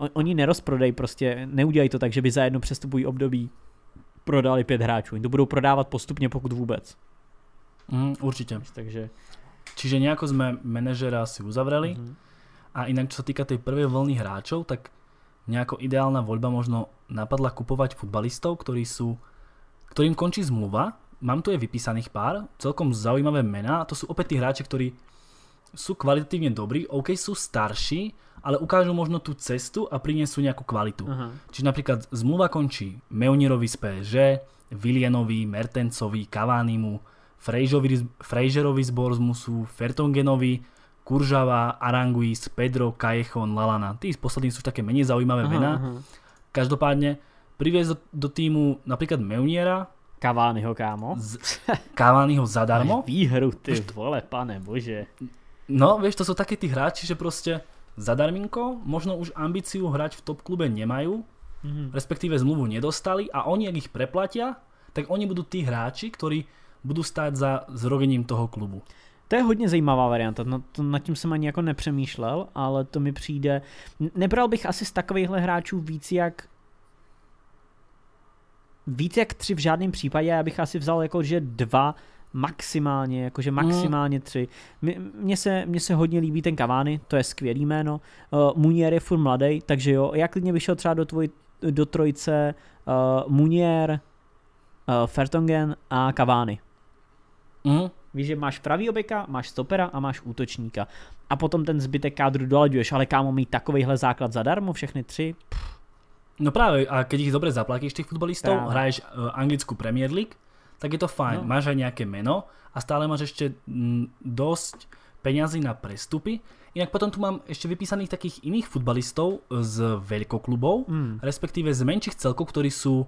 on, oni nerozprodají prostě, neudělají to tak, že by za jedno přestupují období prodali pět hráčů. Oni to budou prodávat postupně, pokud vůbec. Mm, určitě. Takže... Čiže nejako jsme manažera si uzavreli mm-hmm. a jinak, co se týká tej prvej vlny hráčov, tak nejako ideálna voľba možno napadla kupovať futbalistov, ktorí sú, ktorým končí zmluva. Mám tu je vypísaných pár, celkom zaujímavé mená. To sú opäť tí hráči, ktorí sú kvalitatívne dobrí, OK, sú starší, ale ukážu možno tú cestu a prinesú nejakú kvalitu. Uh-huh. Čiže napríklad zmluva končí Meunirovi z PSG, Vilienovi, Mertencovi, Cavánimu, Fraserovi z Borsmusu, Fertongenovi, Kuržava, Aranguis, Pedro, Callejon, Lalana. Tí z posledných sú také menej zaujímavé aha, mená. Aha. Každopádne priviesť do, do týmu napríklad Meuniera, Cavaniho, kámo. Z, Cavaniho zadarmo. Máš výhru, ty vole, pane bože. No, vieš, to sú také tí hráči, že proste zadarminko, možno už ambíciu hrať v top klube nemajú, mm-hmm. respektíve zmluvu nedostali a oni, ak ich preplatia, tak oni budú tí hráči, ktorí budú stáť za zrogením toho klubu. To je hodně zajímavá varianta, no, to, nad tím jsem ani jako nepřemýšlel, ale to mi přijde, nebral bych asi z takovýchhle hráčů víc jak víc jak tři v žádném případě, já bych asi vzal jako, že dva maximálně, jakože maximálně mm. tři. Mně se, mně se hodně líbí ten Cavani, to je skvělý jméno. Uh, Munier je furt mladý, takže jo, já klidně vyšel třeba do, tvoj, do trojice uh, Munier, uh, Fertongen a Cavani. Mm. Víš, že máš pravý obeka, máš stopera a máš útočníka. A potom ten zbytek kádru dolaďuješ, ale kámo mít takovýhle základ zadarmo, všechny tři? Pff. No právě, a když ich dobře zaplatíš těch futbalistů, hraješ uh, anglickou Premier League, tak je to fajn. No. Máš aj nějaké meno a stále máš ještě mm, dosť peňazí na prestupy. Inak potom tu mám ešte vypísaných takých iných futbalistov z veľkoklubov, mm. respektíve z menších celkov, ktorí sú,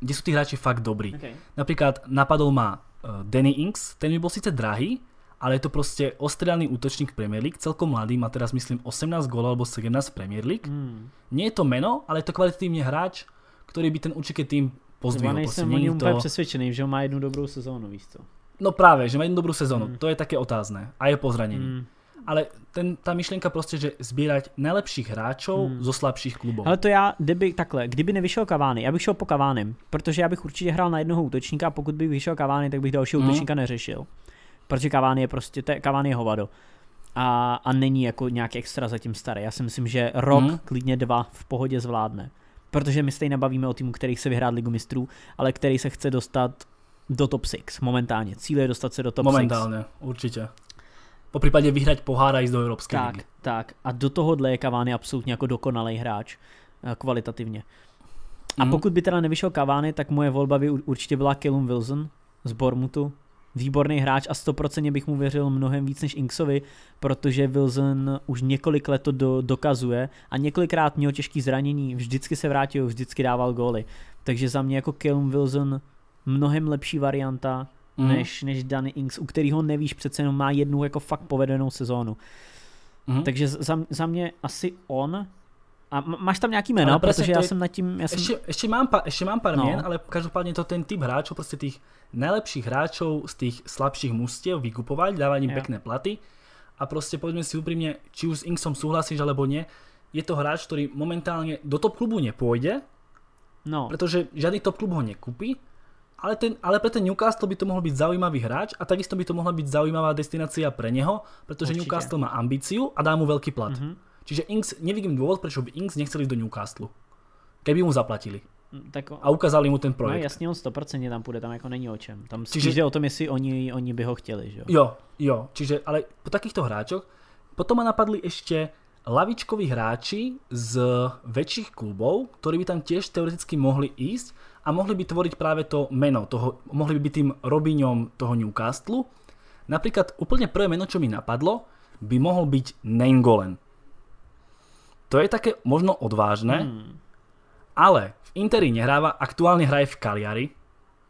kde sú tí hráči fakt dobrí. Okay. Napríklad napadol ma uh, Danny Inks, ten by bol síce drahý, ale je to prostě ostrelný útočník Premier League, celkom mladý, má teraz myslím 18 gólov alebo 17 v Premier League. Mm. Nie je to meno, ale je to kvalitívne hráč, ktorý by ten určitě tým pozdvihol. Já nejsem o něm to... přesvědčený, že má jednu dobrou sezónu, víš co? No právě, že má jednu dobrou sezónu, mm. to je také otázné. A je po zranění. Mm ale ten, ta myšlenka prostě, že sbírať najlepších hráčov hmm. zo slabších klubů. Ale to já, kdyby takhle, kdyby nevyšel Kavány, já bych šel po Kavánem, protože já bych určitě hrál na jednoho útočníka a pokud by vyšel Kavány, tak bych dalšího hmm. útočníka neřešil. Protože Kavány je prostě, to je, Kavány je hovado. A, a není jako nějak extra zatím starý. Já si myslím, že rok, hmm. klidně dva v pohodě zvládne. Protože my stejně bavíme o týmu, který se vyhrát ligu mistrů, ale který se chce dostat do top 6 momentálně. Cíl je dostat se do top Momentálně, 6. určitě po případě vyhrať pohár a jít do Evropské tak, ligy. Tak, a do tohohle je Cavani absolutně jako dokonalý hráč eh, kvalitativně. A mm. pokud by teda nevyšel Cavani, tak moje volba by určitě byla Callum Wilson z Bormutu. Výborný hráč a 100% bych mu věřil mnohem víc než Inksovi, protože Wilson už několik let to do, dokazuje a několikrát měl těžký zranění, vždycky se vrátil, vždycky dával góly. Takže za mě jako Callum Wilson mnohem lepší varianta mm. než, než Danny Inks, u kterého nevíš, přece jenom má jednu jako fakt povedenou sezónu. Mm. Takže za, za mě asi on A máš tam nějaký jména, protože já jsem nad tím... Já jsem... Ešte, ešte, mám pa, ešte mám pár no. mien, ale každopádne to ten typ hráčov, proste tých najlepších hráčov z tých slabších mustiev vykupovať, dávať im ja. pekné platy a proste povedzme si úprimne, či už s Inksom súhlasíš alebo nie, je to hráč, ktorý momentálne do top klubu nepôjde, no. pretože žiadny top klub ho nekúpi, ale, ten, ale pre ten Newcastle by to mohol byť zaujímavý hráč a takisto by to mohla byť zaujímavá destinácia pre neho, pretože Určite. Newcastle má ambíciu a dá mu veľký plat. Mm-hmm. Čiže Inks, nevidím dôvod, prečo by Inks nechcel ísť do Newcastle. Keby mu zaplatili. Mm, tak, a ukázali mu ten projekt. No jasně, on 100% tam půjde, tam jako není o čem. Tam čiže, jde o tom, jestli oni, oni by ho chtěli, že jo? Jo, jo, čiže, ale po takýchto hráčoch, potom ma napadli ešte lavičkoví hráči z väčších klubov, ktorí by tam tiež teoreticky mohli ísť a mohli by tvoriť práve to meno, toho, mohli by byť tým Robiňom toho Newcastle. Napríklad úplne prvé meno, čo mi napadlo, by mohol byť Nengolen. To je také možno odvážne, hmm. ale v Interi nehráva, aktuálne hraje v Kaliari,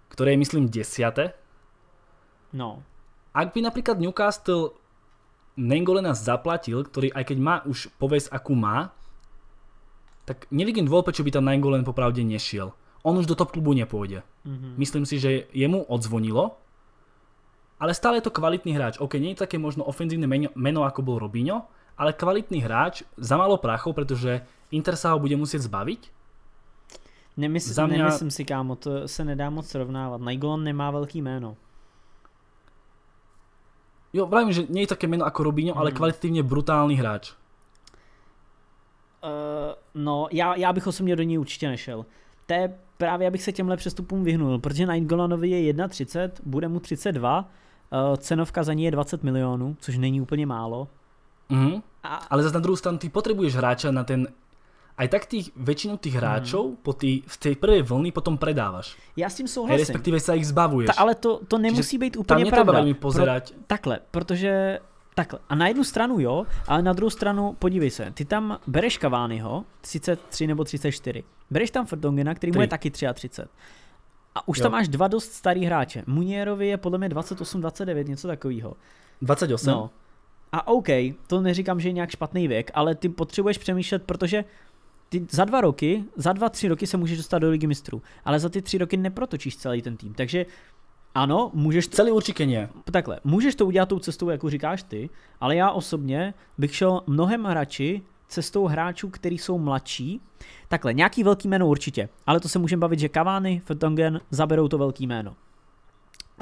ktoré je myslím desiate. No. Ak by napríklad Newcastle Nengolena zaplatil, ktorý aj keď má už povesť akú má, tak nevidím dôvod, prečo by tam Nengolen popravde nešiel. On už do top klubu nepôjde. Mm-hmm. Myslím si, že jemu odzvonilo, ale stále je to kvalitný hráč. OK, nie je také možno ofenzívne meno, meno ako bol Robinho, ale kvalitný hráč za málo prachov, pretože Inter sa ho bude musieť zbaviť. Nemysl, za mňa... Nemyslím si, kámo, to se nedá moc srovnávat. Nainggolan nemá velký jméno. Jo, vravím, že je také jméno ako Robinho, hmm. ale kvalitativně brutální hráč. Uh, no, já, já bych osobně do ní určitě nešel. To je právě, abych se těmhle přestupům vyhnul, protože Naingolanovi je 1,30, bude mu 32, uh, eh, cenovka za ní je 20 milionů, což není úplně málo. Mm-hmm. A... Ale zase na druhou stranu ty potrebuješ hráča na ten aj tak tých, väčšinu tých mhm. hráčov mm. po tý, v tej prvej vlny potom predávaš. Já s tím souhlasím. Respektive sa ich zbavuješ. Ta, ale to, to nemusí být úplně tam pravda. Tam pozerať. Pro, takhle, protože Takhle. A na jednu stranu jo, ale na druhou stranu podívej se, ty tam bereš Caványho, 33 nebo 34. Bereš tam Ferdongena, který mu je taky 33. A už jo. tam máš dva dost starý hráče. Munierovi je podle mě 28, 29, něco takového. 28? No. A OK, to neříkám, že je nějak špatný věk, ale ty potřebuješ přemýšlet, protože ty za dva roky, za dva, tři roky se můžeš dostat do ligy mistrů, ale za ty tři roky neprotočíš celý ten tým. Takže ano, můžeš... To, celý určitě ne. Takhle, můžeš to udělat tou cestou, jako říkáš ty, ale já osobně bych šel mnohem radši cestou hráčů, kteří jsou mladší. Takhle, nějaký velký jméno určitě, ale to se můžeme bavit, že Cavani, Vertonghen zaberou to velký jméno.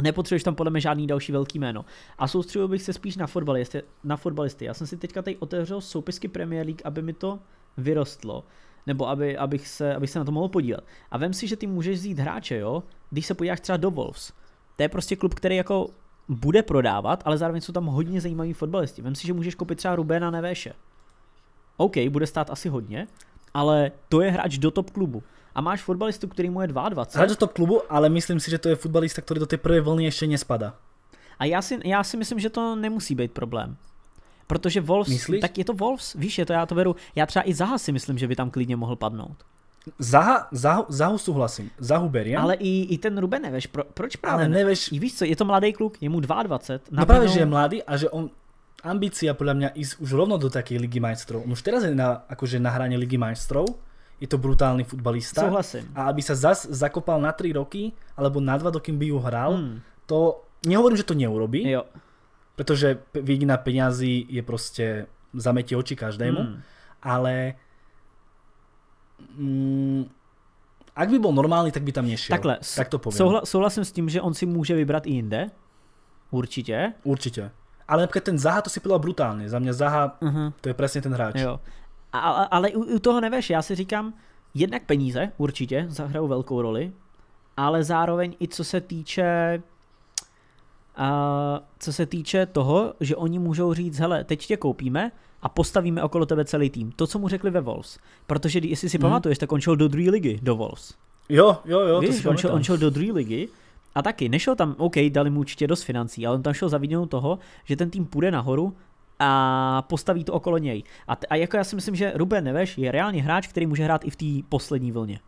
Nepotřebuješ tam podle mě žádný další velký jméno. A soustředil bych se spíš na fotbalisty. Na fotbalisty. Já jsem si teďka tady otevřel soupisky Premier League, aby mi to vyrostlo. Nebo aby, abych, se, abych se na to mohl podívat. A vem si, že ty můžeš vzít hráče, jo? Když se podíváš třeba do Wolves. To je prostě klub, který jako bude prodávat, ale zároveň jsou tam hodně zajímaví fotbalisti. Vem si, že můžeš koupit třeba Rubena Nevéše. OK, bude stát asi hodně, ale to je hráč do top klubu a máš fotbalistu, který mu je 22. Hráč do top klubu, ale myslím si, že to je fotbalista, který do té prvé vlny ještě nespadá. A já si, já si myslím, že to nemusí být problém. Protože Wolves, Myslíš? tak je to Wolves, víš, je to já to veru. Já třeba i Zaha si myslím, že by tam klidně mohl padnout. Zaha, Zahu, Zahu souhlasím, Zahu beriem. Ale i, i ten Ruben Neveš, pro, proč právě? Ale Neveš... I víš co, je to mladý kluk, je mu 22. No právě, že je mladý a že on ambícia podľa mňa ísť už rovno do takej ligy majstrov. On už teraz je na, akože na hrane ligy majstrov je to brutálny futbalista. Souhlasím. A aby sa zas zakopal na 3 roky, alebo na 2, dokým by ju hral, hmm. to nehovorím, že to neurobí. Jo. Pretože vidina peňazí je proste zametie oči každému. Hmm. Ale mm, ak by bol normálny, tak by tam nešiel. Takhle, tak to poviem. Souhla, souhlasím s tím, že on si může vybrat i jinde. Určitě. Určitě. Ale napríklad ten Zaha to si povedal brutálne. Za mňa Zaha, uh-huh. to je presne ten hráč. Jo. A, ale u, u toho neveš, já si říkám, jednak peníze určitě zahrajou velkou roli, ale zároveň i co se týče a co se týče toho, že oni můžou říct, hele, teď tě koupíme a postavíme okolo tebe celý tým. To, co mu řekli ve Wolves. Protože jestli si hmm. pamatuješ, tak on šel do druhé ligy, do Wolves. Jo, jo, jo. Víš, to on, šel, on šel do druhé ligy a taky nešel tam, OK, dali mu určitě dost financí, ale on tam šel za toho, že ten tým půjde nahoru a postaví to okolo něj. A, t- a jako já si myslím, že Ruben Neves je reálně hráč, který může hrát i v té poslední vlně.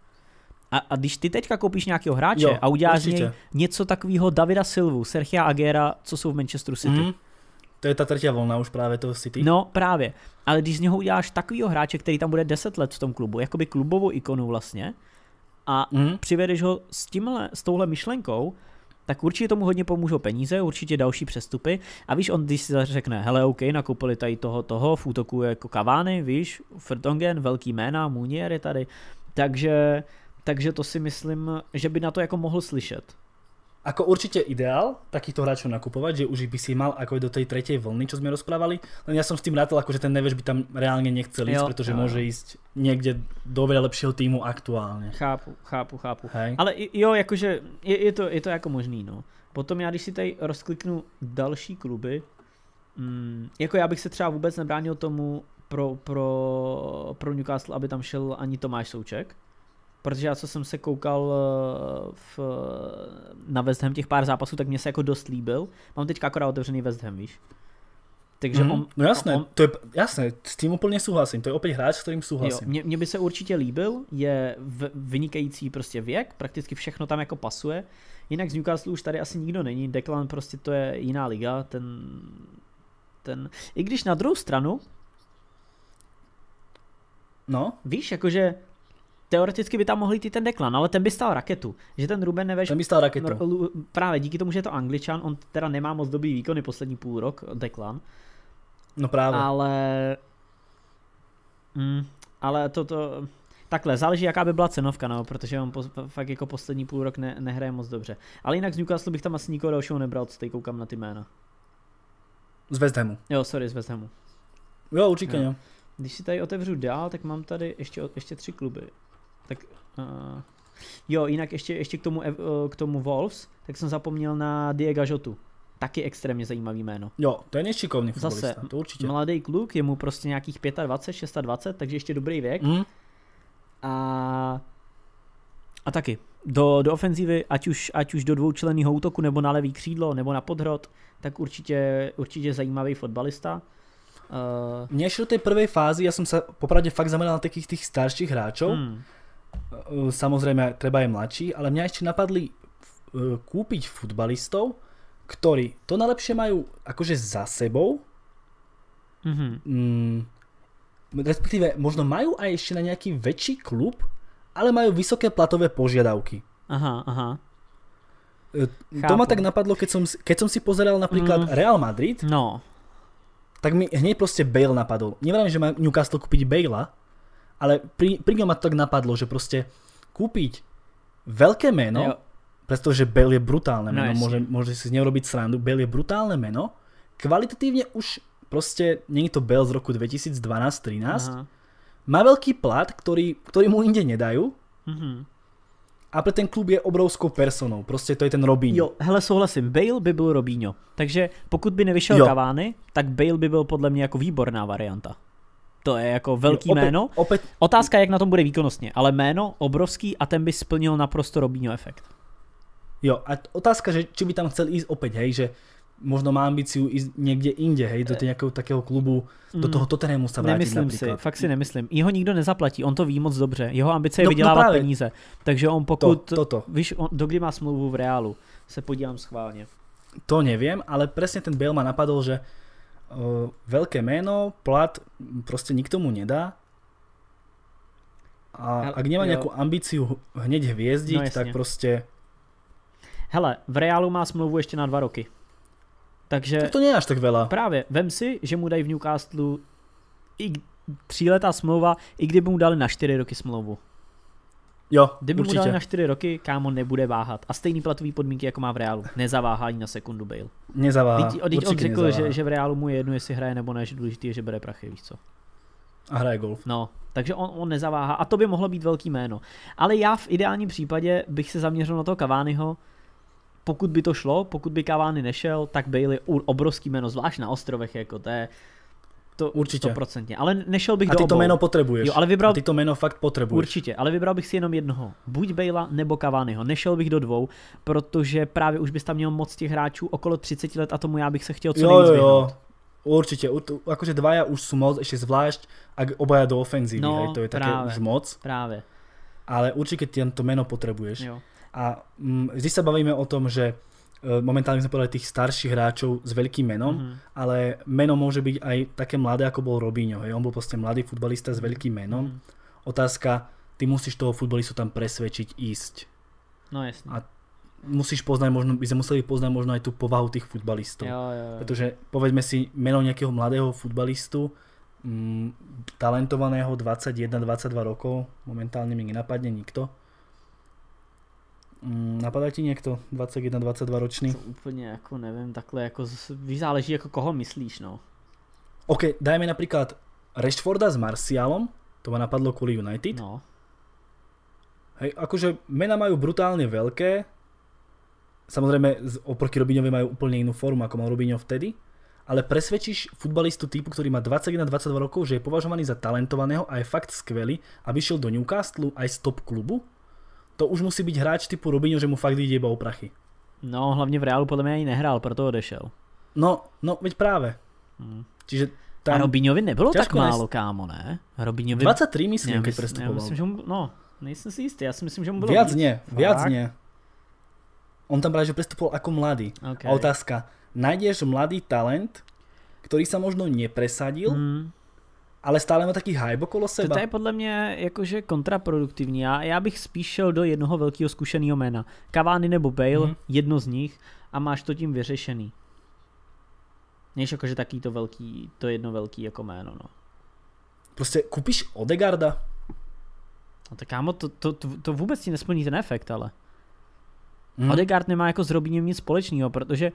A, a když ty teďka koupíš nějakého hráče jo, a uděláš z něj něco takového Davida Silvu, Sergio Agera, co jsou v Manchesteru City. Mm. To je ta třetí vlna už právě toho City. No právě, ale když z něho uděláš takovýho hráče, který tam bude 10 let v tom klubu, jakoby klubovou ikonu vlastně, a mm. přivedeš ho s, tímhle, s touhle myšlenkou, tak určitě tomu hodně pomůžou peníze, určitě další přestupy. A víš, on když si řekne, hele, OK, nakoupili tady toho, toho, v útoku jako Kavány, víš, Fertongen, velký jména, Munier je tady, takže, takže to si myslím, že by na to jako mohl slyšet. Ako určite ideál takýchto hráčov nakupovať, že už by si mal ako do tej tretej vlny, čo sme rozprávali, len ja som s tým rátal, ako že ten Neveš by tam reálne nechcel ísť, jo, pretože jo. môže ísť niekde do veľa lepšího týmu aktuálně. Chápu, chápu, chápu. Hej. Ale jo, jakože je, je, to, je to jako možný, no. Potom já, když si tady rozkliknu další kluby, mm, jako já bych se třeba vůbec nebránil tomu pro, pro, pro Newcastle, aby tam šel ani Tomáš Souček, protože já co jsem se koukal eh, v, na West Ham těch pár zápasů, tak mě se jako dost líbil. Mám teďka akorát otevřený West Ham, víš? Takže mm, on, no jasné, on, to je, jasné, s tím úplně souhlasím, to je opět hráč, s kterým souhlasím. Jo, mě, mě by se určitě líbil, je v, vynikající prostě věk, prakticky všechno tam jako pasuje. Jinak z Newcastle už tady asi nikdo není, Declan prostě to je jiná liga, ten, ten, i když na druhou stranu, No. Víš, jakože teoreticky by tam mohl jít i ten Deklan, ale ten by stál raketu. Že ten Ruben Neves... Ten by stál raketu. No, právě díky tomu, že je to angličan, on teda nemá moc dobrý výkony poslední půl rok, Deklan. No právě. Ale... Mm, ale to, to... Takhle, záleží jaká by byla cenovka, no, protože on po, fakt jako poslední půl rok ne, nehraje moc dobře. Ale jinak z Newcastle bych tam asi nikoho dalšího nebral, co teď koukám na ty jména. Z West Hamu. Jo, sorry, z West Hamu. Jo, určitě, jo. Když si tady otevřu dál, tak mám tady ještě, ještě tři kluby. Tak uh, jo, jinak ještě, ještě k tomu, uh, k tomu Wolves, tak jsem zapomněl na Diego Jotu. Taky extrémně zajímavý jméno. Jo, to je nešikovný fotbalista, Zase, to určitě. mladý kluk, je mu prostě nějakých 25, 26, takže ještě dobrý věk. Mm. A, a taky, do, do ofenzívy, ať už, ať už do dvoučlenného útoku, nebo na levý křídlo, nebo na podhrot, tak určitě, určitě zajímavý fotbalista. Uh... Mne ešte do tej prvej fázy, ja som sa popravde fakt zameral na takých tých starších hráčov. Hmm. Uh, samozrejme, treba aj mladší, ale mňa ešte napadli uh, kúpiť futbalistov, ktorí to najlepšie majú akože za sebou. Mm-hmm. Mm, respektíve možno majú aj ešte na nejaký väčší klub, ale majú vysoké platové požiadavky. Aha, aha. Chápu. To ma tak napadlo, keď som, keď som si pozeral napríklad mm. Real Madrid. No tak mi hneď proste Bale napadol. Neviem, že má Newcastle kúpiť Bale, ale pri, pri ňom ma to tak napadlo, že proste kúpiť veľké meno, jo. pretože Bale je brutálne meno, no, môže, môže si z neho robiť srandu, Bale je brutálne meno, kvalitatívne už proste, nie je to Bale z roku 2012-13, má veľký plat, ktorý, ktorý mu inde nedajú, mm-hmm a pro ten klub je obrovskou personou. Prostě to je ten Robinho. Jo, hele, souhlasím. Bale by byl Robinho. Takže pokud by nevyšel jo. Cavani, tak Bale by byl podle mě jako výborná varianta. To je jako velký jo, opět, jméno. Opět... Otázka, jak na tom bude výkonnostně, ale jméno obrovský a ten by splnil naprosto Robinho efekt. Jo, a otázka, že či by tam chcel ísť opäť, hej, že možno má ambíciu ísť někde inde, hej, do nějakého takého klubu, do mm. toho Tottenhamu se vrátit Nemyslím například. si, fakt si nemyslím. Jeho nikdo nezaplatí, on to ví moc dobře. Jeho ambice je no, no vydělávat no peníze. Takže on pokud, to, to. víš, on, do kdy má smlouvu v Reálu, se podívám schválně. To nevím, ale přesně ten Bale ma napadl, že uh, velké jméno, plat prostě nikto mu nedá. A ak nemá nějakou ambíciu hneď hvězdiť, no, tak prostě... Hele, v Reálu má smlouvu ještě na dva roky. Takže tak to nie je až tak veľa. Právě, vem si, že mu dají v Newcastle i tříletá smlouva, i kdyby mu dali na čtyři roky smlouvu. Jo, Kdyby určitě. mu dali na čtyři roky, kámo nebude váhat. A stejný platový podmínky, jako má v Reálu. Nezaváhá ani na sekundu Bale. Nezaváhá. Teď, teď on řekl, že, že, v Reálu mu je jedno, jestli hraje nebo ne, že důležitý je, že bere prachy, víš co. A hraje golf. No, takže on, on nezaváhá. A to by mohlo být velký jméno. Ale já v ideálním případě bych se zaměřil na toho Caványho, pokud by to šlo, pokud by Cavani nešel, tak Bailey obrovský jméno, zvlášť na ostrovech, jako to je to Určitě. 100%. Ale nešel bych a ty do obou. to jméno potřebuješ. Jo, ale vybral... A ty to jméno fakt potřebuješ. Určitě, ale vybral bych si jenom jednoho. Buď Bejla nebo Cavaniho. Nešel bych do dvou, protože právě už bys tam měl moc těch hráčů okolo 30 let a tomu já bych se chtěl co jo, jo, jo. Určitě, akože dvaja už sú moc, ešte zvlášť, ak obaja do ofenzívy, no, hej, to je také práve, už moc. Práve. Ale určite tento meno potrebuješ. Jo. A mm, vždy sa bavíme o tom, že momentálne sme povedali tých starších hráčov s veľkým menom, Mhm. mm-hmm. ale meno môže byť aj také mladé, ako bol Robinho. Hej. On bol proste mladý futbalista s veľkým menom. Mhm. Otázka, ty musíš toho futbalistu tam presvedčiť ísť. No jasně. A musíš poznať, možno, by sme museli poznať možno aj tú povahu tých futbalistov. Jo, jo, jo. Pretože povedzme si meno nejakého mladého futbalistu, mm, talentovaného 21-22 rokov, momentálne mi nenapadne nikto. Mm, napadá ti niekto 21-22 ročný? To úplně jako nevím, takhle jako, víš, záleží jako koho myslíš, no. OK, dajme napríklad Rashforda s Marcialom, to ma napadlo kvôli United. No, Hej, akože mena majú brutálne veľké, samozrejme oproti Robinhovi majú úplne inú formu, ako mal Robinho vtedy, ale presvedčíš futbalistu typu, ktorý má 21-22 rokov, že je považovaný za talentovaného a je fakt skvelý, aby šiel do Newcastle aj z top klubu? To už musí byť hráč typu Robinho, že mu fakt ide iba o prachy. no hlavně v Reálu podle mě ani nehrál, proto odešel. No, no, veď práve. Hmm. Čiže A tam Robinhovi nebylo tak málo, kámo, ne? Robinhovi... 23 myslím, já já prestupoval. myslím, že mu, no, nejsem si jistý, já si myslím, že mu bylo Viac nie, viac nie. On tam práve, že prestupoval ako mladý. Okay. A otázka, nájdeš mladý talent, ktorý sa možno nepresadil, Hmm. Ale stále má taký hype okolo To, seba. to je podle mě jakože kontraproduktivní. Já, já bych spíš šel do jednoho velkého zkušeného jména. Cavani nebo Bale, Mhm. mm-hmm. jedno z nich a máš to tím vyřešený. Než jakože taký to velký, to jedno velký jako jméno, no. Proste kúpiš Odegarda, No tak kámo, to, to, to, to vůbec ti nesplní ten efekt, ale. hm? Hmm. Odegaard nemá jako s Robinhem nic společného, protože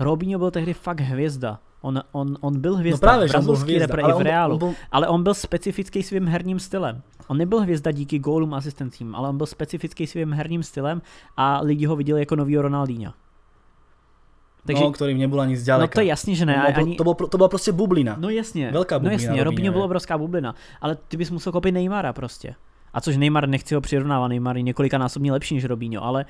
Robinho byl tehdy fakt hvězda. On, on, on byl no hvězda v že on bol brazilský hviezda, repre ale i v on, Reálu. on bol, Ale on byl specifický svým herním stylem. On nebyl hvězda díky gólům a asistencím, ale on byl specifický svým herním stylem a lidi ho viděli jako novýho Ronaldinha. Takže, no, ktorým nebol ani zďaleka. no to je jasně, že ne. On bol, ani, to, bol, to bola proste bublina. no jasně, Velká no bublina jasně, Robinho, byl je. obrovská bublina, ale ty bys musel koupit Neymara prostě. A což Neymar nechci ho přirovnávat, Neymar je několika násobně lepší než Robinho, ale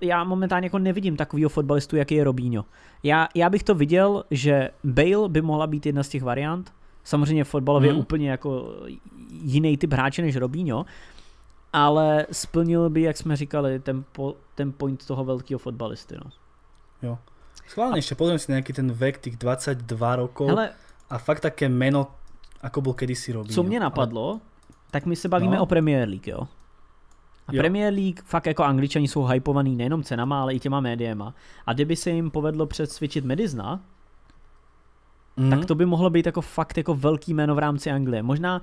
já momentálně jako nevidím takovýho fotbalistu, jaký je Robinho. Já, já bych to viděl, že Bale by mohla být jedna z těch variant. Samozřejmě fotbalově hmm. úplně jako jiný typ hráče než Robinho, ale splnil by, jak jsme říkali, ten, po, ten point toho velkého fotbalisty. No. Schválne ešte pozriem si na nejaký ten vek tých 22 rokov Hele, a fakt také meno, ako bol kedysi Robinho. co mě napadlo, tak my se bavíme No. o Premier League, jo. A Jo. Premier League fakt jako angličani jsou hypovaný nejenom cenama, ale i těma médiema. A kdyby se jim povedlo přesvědčit Medizna, Mhm. tak to by mohlo být jako fakt jako velký jméno v rámci Anglie. Možná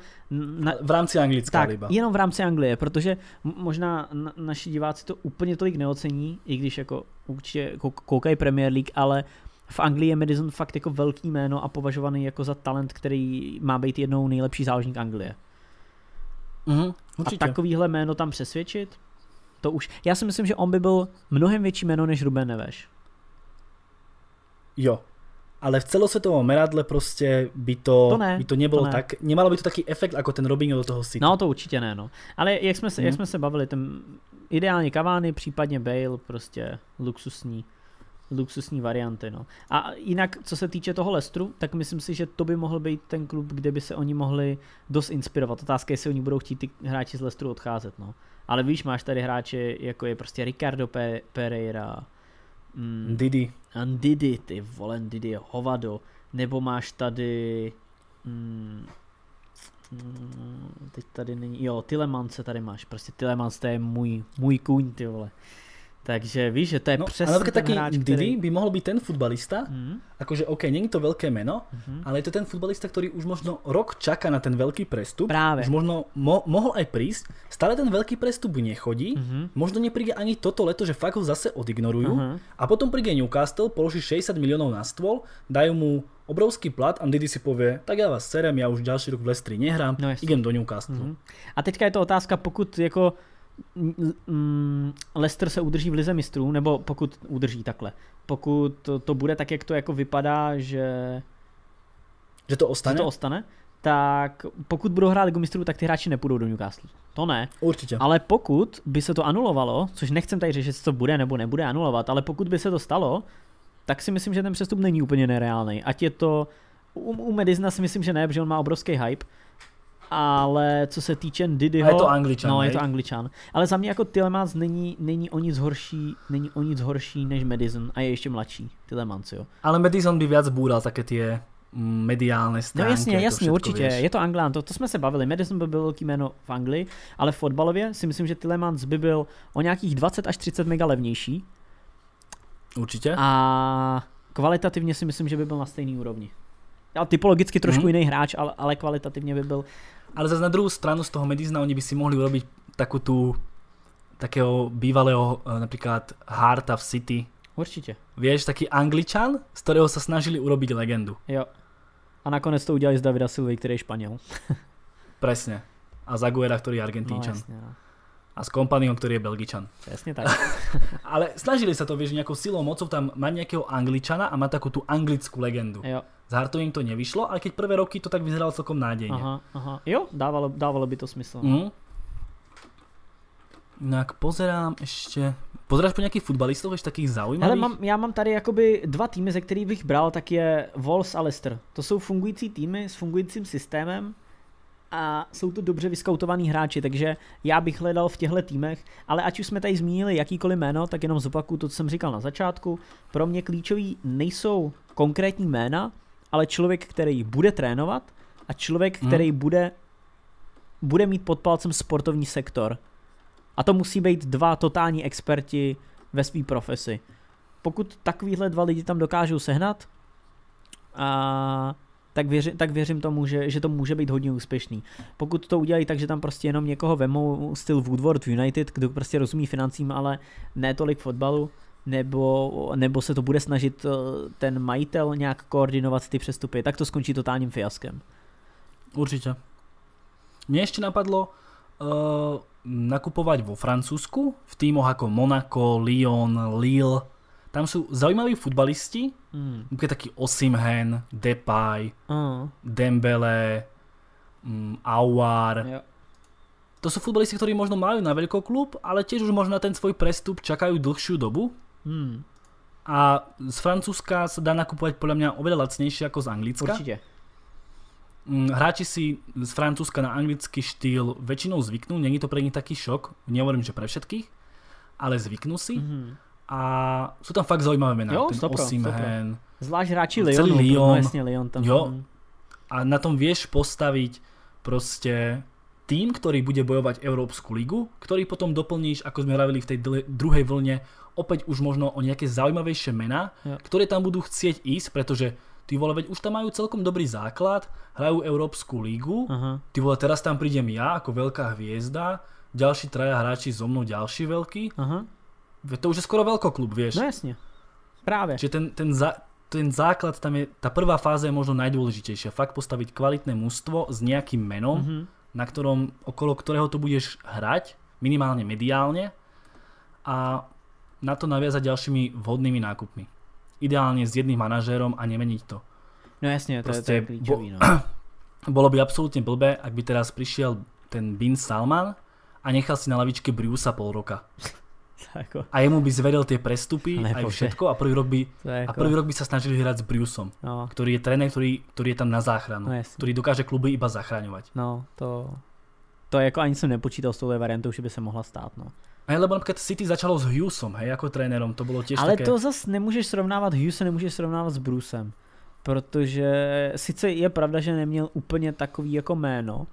na, V rámci Anglická tak, liba. jenom v rámci Anglie, protože možná na, naši diváci to úplně tolik neocení, i když jako určitě kou- koukají Premier League, ale v Anglii je Madison fakt jako velký jméno a považovaný jako za talent, který má být jednou nejlepší záložník Anglie. Mhm, A určite. takovýhle jméno tam přesvědčit, to už, já si myslím, že on by byl mnohem větší jméno než Ruben Neves. Jo. Ale v celosvetovom meradle proste by to, To ne, by to nebolo to ne. tak, nemalo by to taký efekt ako ten Robinho do toho City. No to určitě ne, no. Ale jak jsme se, Mhm. jak jsme se bavili, ten ideálně Cavani, případně Bale, prostě luxusní, luxusní varianty, no. A jinak, co se týče toho Lestru, tak myslím si, že to by mohl být ten klub, kde by se oni mohli dost inspirovat. Otázka je, jestli oni budou chtít ty hráči z Lestru odcházet, no. Ale víš, máš tady hráče, jako je prostě Ricardo Pe- Pereira, mm, Didi. Ndidi, ty vole, Ndidi je hovado, nebo máš tady, mm, mm, teď tady není, jo, Tilemance tady máš, prostě Tilemans to je můj, můj kůň, ty vole. Takže víš, že to je No, přesně ten taký hráč, Didi který... by mohol byť ten futbalista, Mm, akože OK, není to veľké meno, mhm. ale je to ten futbalista, ktorý už možno rok čaká na ten veľký prestup. Práve. Už možno mo- mohol aj prísť, stále ten veľký prestup nechodí, Mhm. možno nepríde ani toto leto, že fakt ho zase odignorujú Mhm. a potom príde Newcastle, položí 60 miliónov na stôl, dajú mu obrovský plat a Didi si povie, tak ja vás serem, ja už ďalší rok v Lestri nehrám, No idem do Newcastle. Mhm. A teďka je to otázka, pokud jako mm, Leicester se udrží v lize mistrů, nebo pokud udrží takhle, pokud to, to bude tak, jak to jako vypadá, že Že to že ostane? to ostane, tak pokud budou hrát Ligu mistrů, tak ty hráči nepůjdou do Newcastle. To ne. Určite. Ale pokud by se to anulovalo, což nechcem tady řešit, to bude nebo nebude anulovat, ale pokud by se to stalo, tak si myslím, že ten přestup není úplně nereálný. Ať je to, u, u Medizna si myslím, že ne, protože on má obrovský hype, ale co se týče Didyho... A je to Angličan, No, hej? je to Angličan. Ale za mě jako Tillemans není, není o nic horší, není o nic horší než Madison a je ještě mladší. Tillemans, jo. Ale Madison by viac búral také tie mm, mediálne No stránky. jasně, to jasně, všetko, určitě. Vieš. Je to Anglán, to, to jsme se bavili. Madison by byl velký jméno v Anglii, ale fotbalově si myslím, že Tillemans by byl o nějakých 20 až 30 mega levnější Určite. a kvalitativně si myslím, že by byl na stejný úrovni. A typologicky trošku Mhm. jiný hráč, ale, ale kvalitativně by byl. Ale zase na druhú stranu z toho Madisona oni by si mohli urobiť takú tú takého bývalého eh, napríklad Harta v City. Určitě. Vieš, taký Angličan, z ktorého sa snažili urobiť legendu. Jo. A nakonec to udělali z Davida Silvy, který je Španěl. <laughs> Presne. A Zaguera, ktorý je No, Argentínčan. jasně, no. A s Kompanyho, ktorý je Belgičan. Jasně tak. <laughs> Ale snažili sa to, vieš, nejakou silou, mocou tam mať nejakého Angličana a mať takú tú anglickú legendu. Jo. S Hartom im to nevyšlo, ale keď prvé roky to tak vyzeralo celkom nádejne. Aha, aha. Jo, dávalo, dávalo by to smysl. Mm. Inak pozerám ešte... Pozeráš po nejakých futbalistov ešte takých zaujímavých? Hele, mám, já mám tady jakoby dva týmy, ze kterých bych bral, tak je Wolves a Leicester. To jsou fungující týmy s fungujícím systémem a jsou to dobře vyskautovaní hráči, takže já bych hledal v těchto týmech, ale ať už jsme tady zmínili jakýkoliv jméno, tak jenom zopakuju to, co jsem říkal na začátku. Pro mě klíčový nejsou konkrétní jména, ale člověk, který bude trénovat a člověk, Hmm. který bude, bude mít pod palcem sportovní sektor. A to musí být dva totální experti ve své profesi. Pokud takovýhle dva lidi tam dokážou sehnat, a tak, věři, tak věřím tomu, že, že to může být hodně úspěšný. Pokud to udělají tak, že tam prostě jenom někoho vemou styl Woodward United, kdo prostě rozumí financím, ale ne tolik fotbalu, nebo, nebo se to bude snažit eh, ten majitel nějak koordinovat ty přestupy, tak to skončí totálním fiaskem. Určite. Mne ešte napadlo uh, nakupovať vo Francúzsku, v týmoch ako Monaco, Lyon, Lille. Tam sú zaujímaví futbalisti, Hmm. napríklad taký Osimhen, Depay, Uh, Dembele, um, Aouar. jo. To sú futbalisti, ktorí možno majú na veľkoklub, ale tiež už možno na ten svoj prestup čakajú dlhšiu dobu. Hmm. A z Francúzska sa dá nakupovať podľa mňa oveľa lacnejšie ako z Anglicka. Určitě. Mm, Hráči si z Francúzska na anglický štýl väčšinou zvyknú, není to pre nich taký šok, nehovorím, že pre všetkých, ale zvyknú si Mhm. A sú tam fakt zaujímavé mená. Jo, Ten stopro, Osimhen. Zvlášť hráči Celý Lyonu, Lyon. no jasně Lyon tam. Jo. hm. A na tom vieš postaviť proste tým, ktorý bude bojovať Európsku ligu, ktorý potom doplníš, ako sme hravili v tej druhej vlne, opäť už možno o nejaké zaujímavejšie mená, Jo. ktoré tam budú chcieť ísť, pretože ty vole, veď už tam majú celkom dobrý základ, hrajú Európsku ligu, Aha. ty vole, teraz tam prídem ja ako veľká hviezda, ďalší traja hráči so mnou, ďalší veľký, Aha. To už je skoro veľkoklub, vieš. No jasně. Právě. Čiže ten, ten, za, ten základ tam je, tá prvá fáza je možno najdôležitejšia. Fakt postaviť kvalitné mužstvo s nejakým menom, Mhm. na ktorom, okolo ktorého to budeš hrať, minimálne mediálne a na to naviazať ďalšími vhodnými nákupmi. Ideálne s jedným manažérom a nemeniť to. No jasně, to, je, to je klíčový, no. <clears throat> Bolo by absolútne blbé, ak by teraz prišiel ten Bin Salman a nechal si na lavičke Briusa pol roka. <laughs> jako, A jemu by zvedel tie prestupy, aj bože. všetko a prvý rok by, je a jako, prvý rok by sa snažili hrať s Briusom, no, ktorý je tréner, ktorý, ktorý je tam na záchranu, no ktorý dokáže kluby iba zachraňovať. No, to, to jako ani jsem nepočítal s touhle variantou, že by se mohla stát, no. Aj lebo napríklad City začalo s Hughesom, hej, ako trénerom, to bolo tiež Ale také... to zas nemůžeš srovnávat, Hughes nemůžeš srovnávat s Brucem. Protože sice je pravda, že neměl úplně takový jako jméno,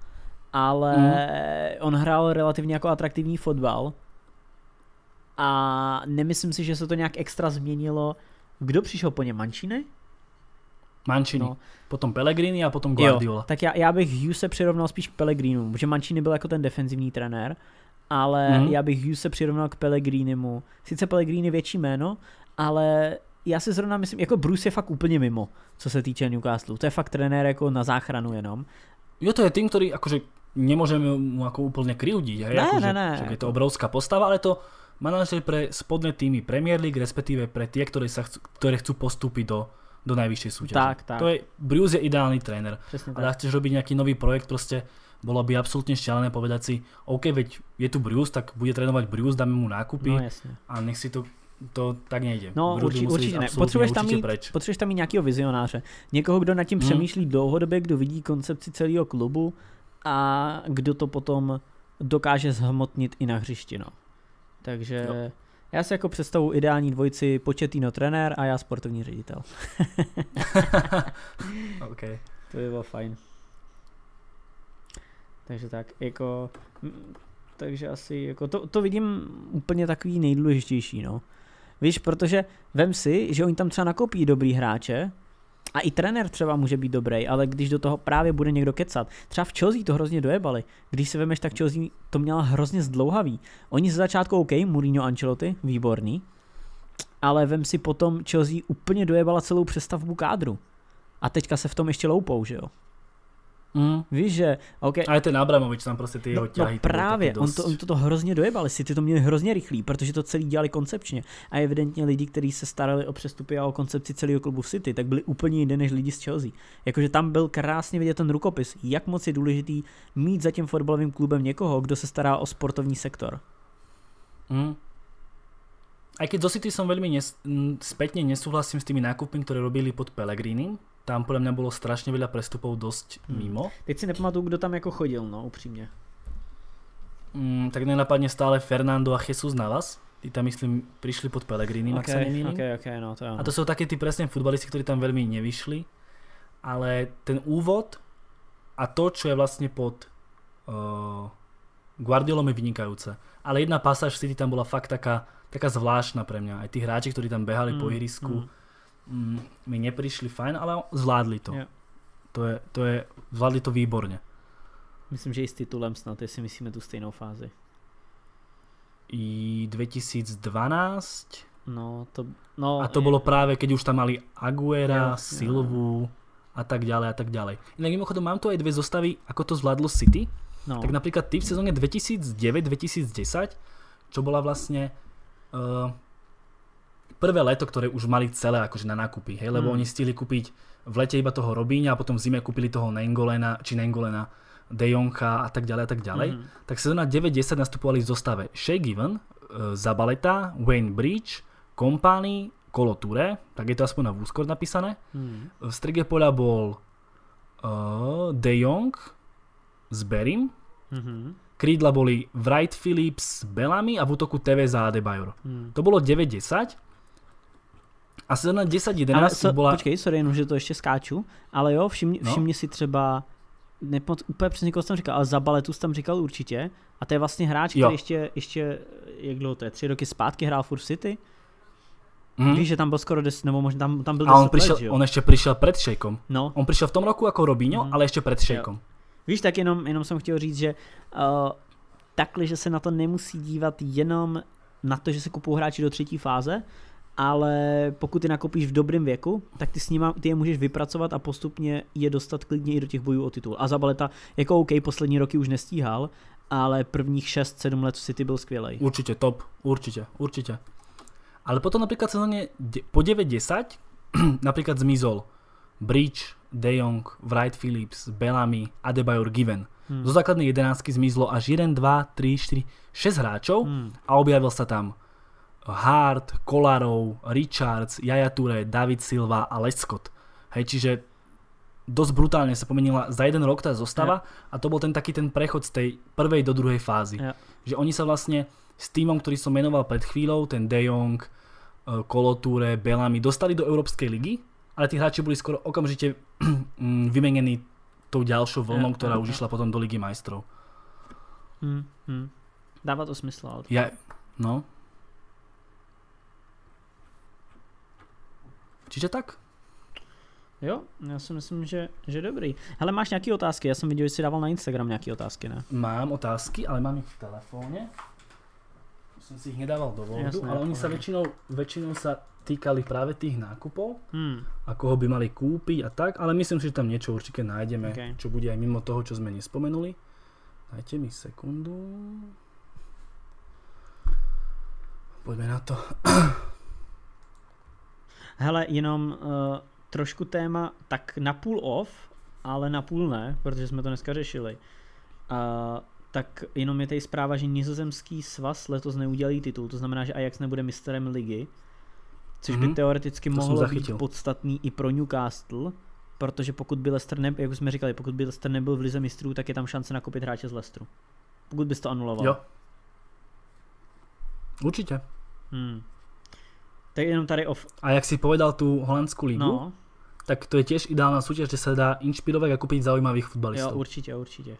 ale Mhm. on hrál relativně jako atraktivní fotbal a nemyslím si, že se to nějak extra změnilo. Kdo přišel po něm? Mancini? Mancini, No. potom Pellegrini a potom Guardiola. Jo, tak já, já bych Hughes se přirovnal spíš k Pellegrinimu, protože Mancini byl jako ten defenzivní trenér, ale mm. já bych Hughes se přirovnal k Pellegrinimu. Sice Pellegrini větší jméno, ale já si zrovna myslím, jako Bruce je fakt úplně mimo, co se týče Newcastle. To je fakt trenér jako na záchranu jenom. Jo, to je tým, ktorý akože nemôžeme mu ako úplne krivdiť, hej, Ne, akože, ne, ne. však je to obrovská postava, ale to manažer pre spodné týmy Premier League, respektíve pre tie, ktoré, sa chcú, ktoré chcú postúpiť do, do najvyššej súťaže. Tak, tak. To je, Bruce je ideálny tréner. Přesně Ale tak. ak chceš robiť nejaký nový projekt, proste bolo by absolútne šialené povedať si, OK, veď je tu Bruce, tak bude trénovať Bruce, dáme mu nákupy No a nech si to, to tak nejde. No by určitě, určitě ne. Potřebuješ tam, mít, preč. potřebuješ tam mít nějakého vizionáře. Někoho, kdo nad tím Hmm. přemýšlí dlouhodobě, kdo vidí koncepci celého klubu a kdo to potom dokáže zhmotnit i na hřišti. No. Takže jo. já si jako představu ideální dvojici Početino trenér a já sportovní ředitel. <laughs> okay. To by bylo fajn. Takže tak, jako, takže asi, jako to, to vidím úplně takový nejdůležitější, no. Víš, protože vem si, že oni tam třeba nakopí dobrý hráče, a i trenér třeba může být dobrý, ale když do toho právě bude někdo kecat. Třeba v Chelsea to hrozně dojebali. Když se vemeš, tak Chelsea to měla hrozně zdlouhavý. Oni ze začátku OK, Mourinho Ancelotti, výborný, ale vem si potom Chelsea úplně dojebala celou přestavbu kádru. A teďka se v tom ještě loupou, že jo? Mm. Víš, že... Okay. A je ten Abramovič tam prostě ty jeho no, ťahy. No právě, on to, on to, to hrozně dojebal, si ty to měli hrozně rychlý, protože to celý dělali koncepčně. A evidentně lidi, kteří se starali o přestupy a o koncepci celého klubu v City, tak byli úplně jiné než lidi z Chelsea. Jakože tam byl krásně vidět ten rukopis, jak moc je důležitý mít za tím fotbalovým klubem někoho, kdo se stará o sportovní sektor. Mm. Aj keď do City som veľmi nes- spätne nesúhlasím s tými nákupmi, ktoré robili pod Pellegrini, tam podle mě bylo strašně veľa prestupov dost hmm. mimo. Teď si nepamatuju, kdo tam jako chodil, no upřímně. Mm, tak nenapadne stále Fernando a Jesus Navas. Ty tam myslím prišli pod Pellegrini, okay, ak sa nemýlim. Okay, okay, no, to je A to jsou taky ty presne futbalisti, ktorí tam veľmi nevyšli. Ale ten úvod a to, čo je vlastne pod uh, Guardiolom je vynikajúce. Ale jedna pasáž City tam bola fakt taká, taká zvláštna pre mňa. Aj tí hráči, ktorí tam behali mm, po ihrisku, mm mm, mi neprišli fajn, ale zvládli to. Yeah. To je, to je, zvládli to výborně. Myslím, že i s titulem snad, jestli myslíme tu stejnou fázi. I 2012. No, to, no, a to je... bylo právě, keď už tam mali Aguera, jo, Silvu jo. a tak ďalej a tak ďalej. Inak mimochodom mám tu aj dve zostavy, ako to zvládlo City. No. Tak napríklad ty v sezóne 2009-2010, čo bola vlastne uh, prvé leto, ktoré už mali celé akože na nákupy, hej, lebo mm. oni stihli kúpiť v lete iba toho Robíňa a potom v zime kúpili toho Nengolena, či Nengolena, De Jonka a tak ďalej a tak ďalej. Mm. Tak sezóna 9-10 nastupovali v zostave Shea Given, uh, Zabaleta, Wayne Bridge, Company, Kolo Ture, tak je to aspoň na Vúskor napísané. Mm. V strige poľa bol uh, De Jong s Berim, mm-hmm. krídla boli Wright Phillips, Bellamy a v útoku TV za Adebayor. Mm. To bolo 9-10 a sezóna 10-11 ale so, byla... Počkej, sorry, jenom, že to ještě skáču, ale jo, všimni, no. všimni si třeba, nepomoc, úplně přesně koho jsem říkal, ale za Baletus tam říkal určitě, a to je vlastně hráč, jo. který ještě, ještě, jak dlouho to je, tři roky zpátky hrál furt City, Mm. Víš, že tam byl skoro 10, nebo možná tam, tam byl A on, přišel, let, on ještě přišel před Šejkom. No. On přišel v tom roku jako Robinho, mm. ale ještě před Šejkom. Víš, tak jenom, jenom jsem chtěl říct, že uh, takhle, že se na to nemusí dívat jenom na to, že se kupují hráči do třetí fáze, ale pokud je nakopíš v dobrém věku, tak ty s nima, ty je můžeš vypracovat a postupně je dostat klidně i do těch bojů o titul. A Zabaleta jako OK, poslední roky už nestíhal, ale prvních 6-7 let v City byl skvělý. Určitě, top, určitě, určitě. Ale potom například sezóně po 9-10 <clears throat> například zmizol Bridge, De Jong, Wright Phillips, Bellamy, Adebayor Given. Hmm. Zo základnej jedenáctky zmizlo až 1, 2, 3, 4, 6 hráčov hmm. a objavil sa tam Hart, Kolarov, Richards, Jaja Toure, David Silva a Lescott. Hej, čiže dosť brutálne sa pomenila za jeden rok tá zostava yeah. a to bol ten taký ten prechod z tej prvej do druhej fázy. Yeah. Že oni sa vlastne s týmom, ktorý som menoval pred chvíľou, ten De Jong, Koloture, eh, Bellamy, dostali do Európskej ligy, ale tí hráči boli skoro okamžite <clears throat> mm, vymenení tou ďalšou vlnou, yeah, ktorá yeah, už yeah. išla potom do Ligy majstrov. Hmm, hmm. Dává to smysl. Ale... Ja, no, Čiže tak. Jo, já si myslím, že, že dobrý. Hele, máš nějaké otázky? Já jsem viděl, že jsi dával na Instagram nějaké otázky, ne? Mám otázky, ale mám ich v telefóne. Jsem si ich nedával do Jasné, ale oni sa väčšinou, väčšinou sa týkali práve tých nákupov hmm. a koho by mali kúpiť a tak, ale myslím si, že tam niečo určite nájdeme, okay. čo bude aj mimo toho, čo sme nespomenuli. Dajte mi sekundu. Poďme na to. <clears throat> Hele, jenom uh, trošku téma, tak na půl off, ale na půl ne, protože jsme to dneska řešili. Uh, tak jenom je tady zpráva, že nizozemský svaz letos neudělí titul, to znamená, že Ajax nebude mistrem ligy, což mm-hmm. by mhm. teoreticky to mohlo být podstatný i pro Newcastle, protože pokud by Leicester, ne, jak už jsme říkali, pokud by Leicester nebyl v lize mistrů, tak je tam šance nakupit hráče z Leicesteru. Pokud bys to anuloval. Jo. Určitě. Hmm. Tak jenom tady off. A jak si povedal tu holandskou ligu, No, tak to je tiež ideálna súťaž, kde sa dá inšpirovať a kúpiť zaujímavých jo, futbalistov. určitě, určitě.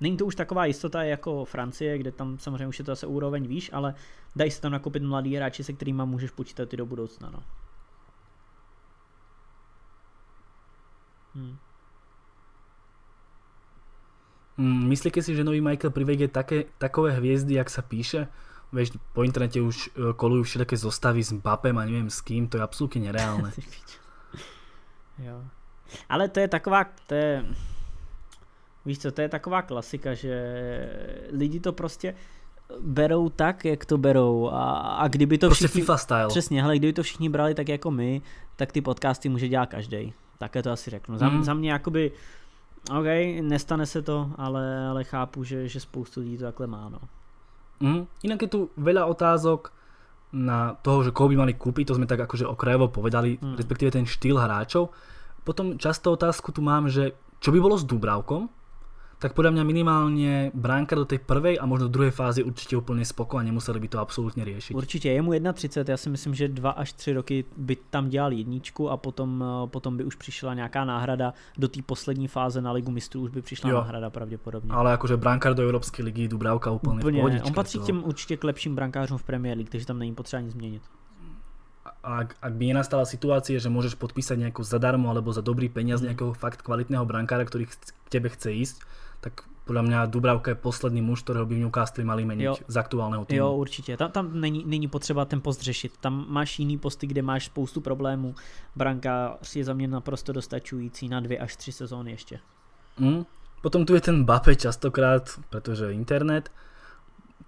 Není to už taková jistota jako Francie, kde tam samozřejmě už je to zase úroveň výš, ale dají se tam nakupit mladý hráči, se kterými můžeš počítat i do budoucna. No. Hmm. Mm, myslíte si, že nový Michael privedie také, takové hviezdy, jak sa píše? Vieš, po internete už e, kolujú všelijaké zostavy s Mbappem a neviem s kým, to je absolútne nereálne. <laughs> Jo. Ale to je taková, to je, víš co, to je taková klasika, že lidi to prostě berou tak, jak to berou a, a kdyby to Proste všichni, FIFA style. přesně, hele, kdyby to všichni brali tak jako my, tak ty podcasty může dělat každý. Také to asi řeknu. Za, Mm. za mě jakoby, OK, nestane se to, ale, ale chápu, že, že spoustu lidí to takhle má, no. Mm. Inak je tu veľa otázok na toho, že koho by mali kúpiť, to sme tak akože okrajovo povedali, Mm. respektíve ten štýl hráčov. Potom často otázku tu mám, že čo by bolo s Dubravkom, tak podľa mňa minimálne bránka do tej prvej a možno druhej fázy určite úplne spoko a nemuseli by to absolútne riešiť. Určitě, je mu 31, já si myslím, že dva až tři roky by tam dělal jedničku a potom, eh, potom by už přišla nějaká náhrada do té poslední fáze na ligu mistrů, už by přišla Jo. náhrada pravděpodobně. Ale akože brankár do Európskej ligy, Dubravka úplne, v Úplně, on patří to- k těm určitě k lepším brankářům v Premier League, takže tam není potřeba nic změnit. A ak, ak by nenastala situácia, že môžeš podpísať nejakú zadarmo alebo za dobrý peniaz Mhm. nejakého fakt kvalitného brankára, ktorý chc- k tebe chce ísť, tak podľa mňa Dubravka je posledný muž, ktorého by v Newcastle mali meniť Jo. z aktuálneho týmu. Jo, určitě. Tam, tam není, není potřeba ten post řešit. Tam máš jiný posty, kde máš spoustu problémů. Branka je za mě naprosto dostačující na dvě až tři sezóny ještě. Mm. Potom tu je ten Bape častokrát, pretože internet.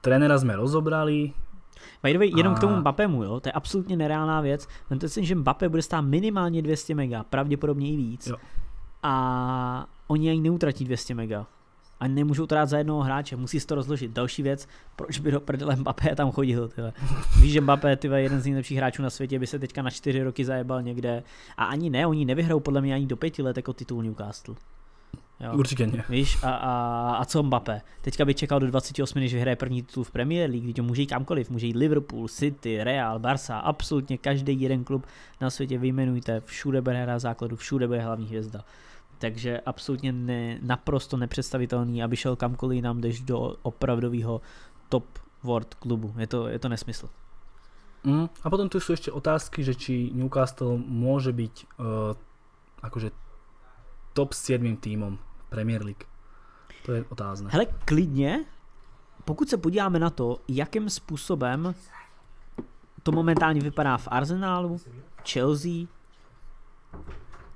Trénera sme rozobrali. By the way, jenom A- k tomu Mbappému, jo, to je absolutně nereálná věc. Vemte si, že Mbappé bude stát minimálně 200 mega, pravděpodobně i víc. Jo. A oni ani neutratí 200 mega. A nemůžou to dát za jednoho hráče, musí si to rozložit. Další věc, proč by do prdele Mbappé tam chodil, tyhle. Víš, že Mbappé, tyhle, jeden z nejlepších hráčů na světě, by se teďka na čtyři roky zajebal někde. A ani ne, oni nevyhrajou podle mě ani do pěti let jako titul Newcastle. Jo. Určite nie. Víš, a, a, a co Mbappé? Teďka by čekal do 28, než vyhraje první titul v Premier League, když může jít kamkoliv, může jít Liverpool, City, Real, Barca, absolutně každý jeden klub na světě vyjmenujte, všude bude hrát základu, všude bude hlavní hvězda. Takže absolutně ne, naprosto nepředstavitelný, aby šel kamkoliv jinam, jdeš do opravdového top world klubu. Je to, je to nesmysl. Mm. A potom tu sú ešte otázky, že či Newcastle môže byť uh, akože top 7 týmom Premier League. To je otázne. Hele, klidně, pokud se podíváme na to, jakým způsobem to momentálně vypadá v Arsenálu, Chelsea,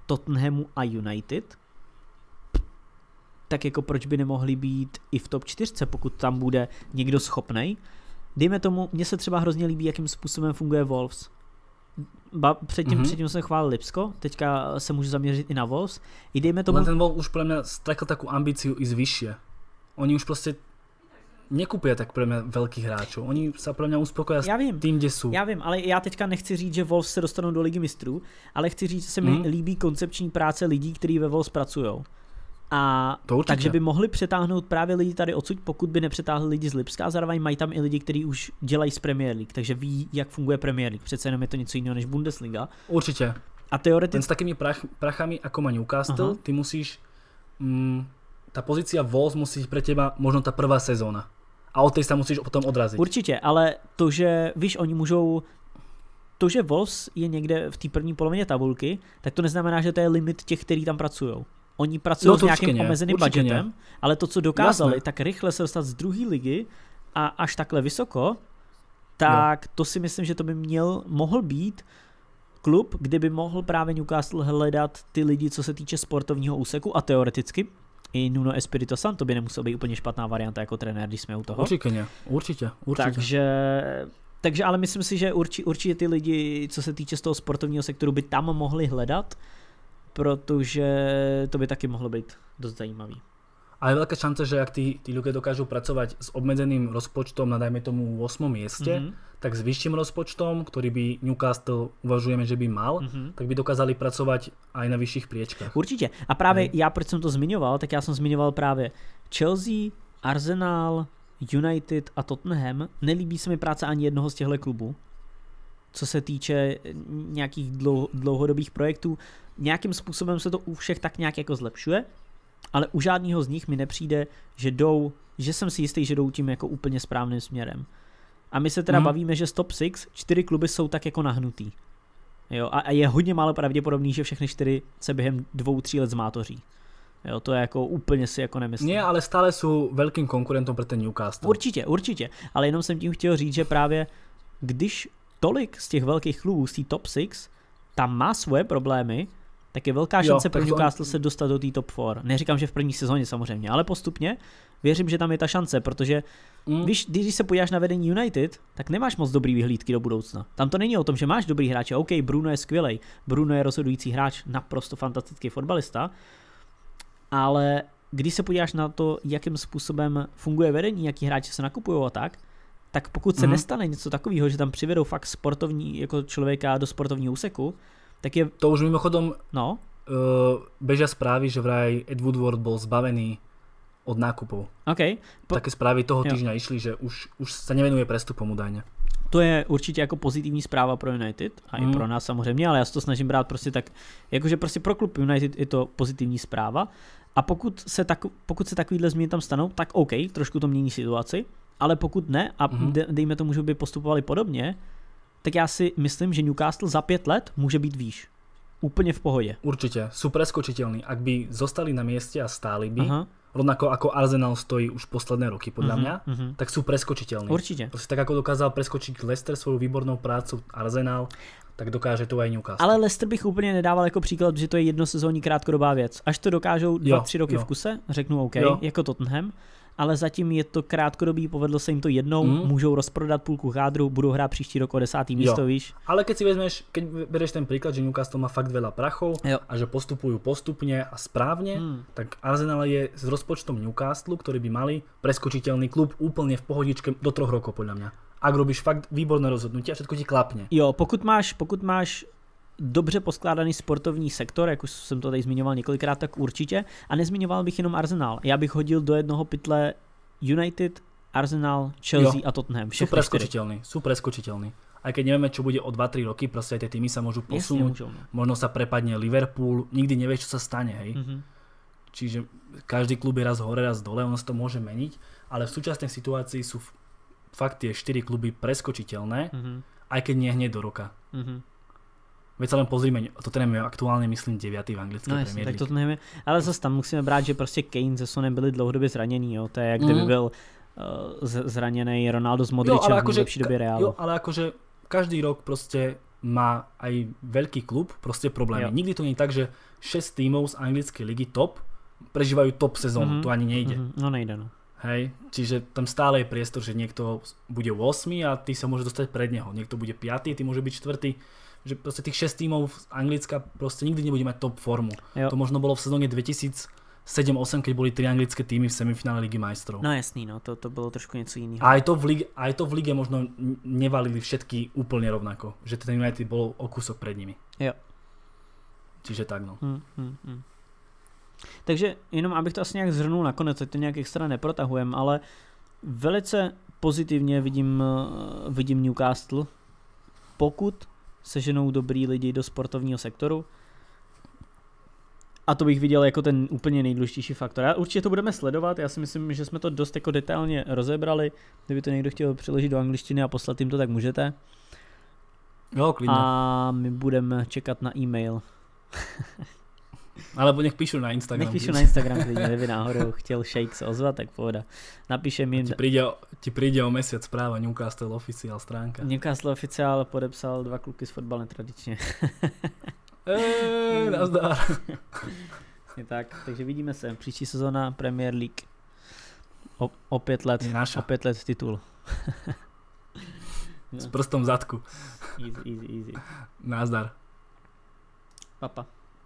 Tottenhamu a United, tak jako proč by nemohli být i v top 4, pokud tam bude někdo schopnej. Dejme tomu, mně se třeba hrozně líbí, jakým způsobem funguje Wolves. Ba, předtím, Mhm. mm-hmm. předtím jsem chválil Lipsko, teďka se můžu zaměřit i na Wolves. I dejme tomu, Len ten Wolf už pre mňa strakil takú ambíciu ísť vyššie. Oni už proste nekúpia tak pre mňa veľkých hráčov. Oni sa pre mňa uspokoja s já vím, tým, kde sú. Já vím, ale já teďka nechci říct, že Wolves se dostanou do ligy mistrů, ale chci říct, že se mi Mhm. líbí koncepční práce lidí, kteří ve Wolves pracují. A To určitě. takže by mohli přetáhnout právě lidi tady odsud, pokud by nepřetáhli lidi z Lipska a zároveň mají tam i lidi, kteří už dělají z Premier League, takže ví, jak funguje Premier League. Přece jenom je to něco jiného než Bundesliga. Určite. A Len teoreticky s takými prach, prachami, ako má Newcastle, Aha. ty musíš... Mm, tá pozícia Wolves musí byť pre teba možno tá prvá sezóna. A od tej sa musíš potom odraziť. Určitě, ale to, že víš, oni můžou to, že Wolves je někde v té první polovině tabulky, tak to neznamená, že to je limit těch, kteří tam pracují. Oni pracují No s nějakým určitě ne, omezeným určitě budgetem, ne. ale to, co dokázali, Jasné. tak rychle se dostat z druhé ligy a až takhle vysoko, tak to si myslím, že to by měl, mohl být klub, kde by mohl právě Newcastle hledat ty lidi, co se týče sportovního úseku a teoreticky i Nuno Espirito Santo by nemusel být úplně špatná varianta jako trenér, když jsme u toho. Určite nie. Určite. Určite. Takže, takže ale myslím si, že urči, určitě ty lidi, co se týče z toho sportovního sektoru, by tam mohli hledat, protože to by taky mohlo být dost zajímavý. A je veľká šanca, že ak tí, tí ľudia dokážu pracovať s obmedzeným rozpočtom na dajme tomu 8. mieste, Mhm. tak s vyšším rozpočtom, ktorý by Newcastle uvažujeme, že by mal, Mhm. tak by dokázali pracovať aj na vyšších priečkách. Určitě. A právě Hej. já, proč jsem to zmiňoval, tak já jsem zmiňoval právě Chelsea, Arsenal, United a Tottenham. Nelíbí se mi práce ani jednoho z těchto klubů. Co se týče nějakých dlou, dlouhodobých projektů, nějakým způsobem se to u všech tak nějak jako zlepšuje, ale u žádného z nich mi nepřijde, že jdou, že jsem si jistý, že jdou tím jako úplně správným směrem. A my se teda Mhm. bavíme, že z top 6 čtyři kluby jsou tak jako nahnutý. Jo, a, a je hodně málo pravděpodobný, že všechny čtyři se během dvou, tří let zmátoří. Jo, to je jako úplně si jako nemyslím. Nie, ale stále sú veľkým konkurentom pre ten Newcastle. Určitě, určitě. Ale jenom jsem tím chtěl říct, že právě když tolik z těch velkých klubů, z té top 6, tam má svoje problémy, tak je velká Jo, šance tak pro Newcastle se dostat do té top 4. Neříkám, že v první sezóně samozřejmě, ale postupně věřím, že tam je ta šance, protože Mm. Víš, když se podíváš na vedení United, tak nemáš moc dobrý vyhlídky do budoucna. Tam to není o tom, že máš dobrý hráče. OK, Bruno je skvělej, Bruno je rozhodující hráč, naprosto fantastický fotbalista, ale když se podíváš na to, jakým způsobem funguje vedení, jaký hráči se nakupují a tak, tak pokud se Mhm. nestane něco takového, že tam přivedou fakt sportovní jako člověka do sportovního úseku, tak je, To už mimochodom no, uh, bežia správy, že vraj Ed Woodward bol zbavený od nákupov. OK, Po- Také správy toho Jo. týždňa išli, že už, už sa nevenuje prestupom údajne. To je určitě jako pozitivní zpráva pro United a i Mm. pro nás samozřejmě, ale já se to snažím brát prostě tak, jakože prostě pro klub United je to pozitivní zpráva a pokud se, tak, pokud se takovýhle změny tam stanou, tak OK, trošku to mění situaci, ale pokud ne a de, dejme tomu, že by postupovali podobně, tak já si myslím, že Newcastle za pět let může být výš. Úplně v pohodě. Určite, sú preskočiteľní. Ak by zostali na mieste a stáli by, Aha, rovnako ako Arsenal stojí už posledné roky podľa mhm, mňa, mhm. tak sú preskočiteľní. Určitě. Proste tak ako dokázal preskočiť Leicester svojou výbornou prácu Arsenal, tak dokáže to aj Newcastle. Ale Leicester bych úplně nedával jako příklad, že to je jednosezónní krátkodobá věc. Až to dokážou dva, Jo, tři roky jo. v kuse, řeknu OK, Jo. jako Tottenham, ale zatím je to krátkodobý, povedlo se jim to jednou, Mm. můžou rozprodat půlku kádru, budou hrát příští rok o desátý místo, víš. Ale keď si vezmeš, keď bereš ten príklad, že Newcastle má fakt veľa prachov Jo. a že postupujú postupne a správne, Hmm. tak Arsenal je s rozpočtom Newcastle, ktorý by mali preskočiteľný klub úplne v pohodičke do troch rokov podľa mňa. Ak robíš fakt výborné rozhodnutie a všetko ti klapne. Jo, pokud máš, pokud máš dobře poskládaný sportovní sektor, jak už jsem to tady zmiňoval několikrát, tak určitě. A nezmiňoval bych jenom Arsenal. Já bych hodil do jednoho pytle United, Arsenal, Chelsea Jo. a Tottenham. Všechny čtyři. preskočiteľní, sú preskočiteľní. Aj keď nevieme, čo bude o 2-3 roky, proste tie týmy sa môžu posunúť. no. Možno sa prepadne Liverpool, nikdy nevieš, čo sa stane, hej. Mhm. Čiže každý klub je raz hore, raz dole, ono sa to môže meniť, ale v súčasnej situácii sú fakt tie 4 kluby preskočiteľné, Mhm. aj keď nie hneď do roka. Mhm. Veď sa len pozrime, Tottenham je aktuálne myslím 9. v anglické No Premier tak League. to nevím. Ale zase tam musíme brát, že prostě Kane se Sonem byli dlouhodobě zraněný, jo. To je jak kdyby Mhm. byl uh, zraněný Ronaldo s Jo, Modričem ale v nejlepší době Reálu. jo, ale akože každý rok proste má aj veľký klub proste problémy. Jo. Nikdy to je tak, že 6 tímov z anglickej ligy top prežívajú top sezónu, Mhm. to ani nejde. Mhm, No nejde, no. Hej, čiže tam stále je priestor, že niekto bude 8 a ty sa môže dostať pred neho. Niekto bude 5, ty môže byť 4. Že proste tých 6 tímov z Anglicka proste nikdy nebude mať top formu. Jo. To možno bolo v sezóne 2007-2008, keď boli tri anglické týmy v semifinále Ligy majstrov. No jasný, no, to, to bylo trošku něco jiného. A aj to, v lige, aj to v lige možno nevalili všetky úplne rovnako. Že ten United bol o kúsok pred nimi. Jo. Čiže tak no. Hmm, hmm, hmm. Takže jenom abych to asi nějak zhrnul nakonec, ať to nějak extra neprotahujem, ale velice pozitivně vidím, eh, vidím Newcastle, pokud seženou dobrý lidi do sportovního sektoru. A to bych viděl jako ten úplně nejdůležitější faktor. A určitě to budeme sledovat, já si myslím, že jsme to dost jako detailně rozebrali. Kdyby to někdo chtěl přeložit do angličtiny a poslat jim to, tak můžete. Jo, klidne. A... A my budeme čekat na e-mail. <laughs> Alebo nech píšu na Instagram. Nech píšu na Instagram, klidně, kdyby náhodou chtěl Shake se ozvat, tak pohoda. Napíšem jim, Ti príde, o- ti príde o mesiac správa Newcastle Official stránka. Newcastle oficiál podepsal dva kluky z fotbal netradičně. <laughs> Eee, nazdar. <laughs> Je tak, takže vidíme se. Příští sezóna Premier League. O, o pět let, o pět let titul. S prstom v zadku. Easy, easy, easy. Nazdar. Papa.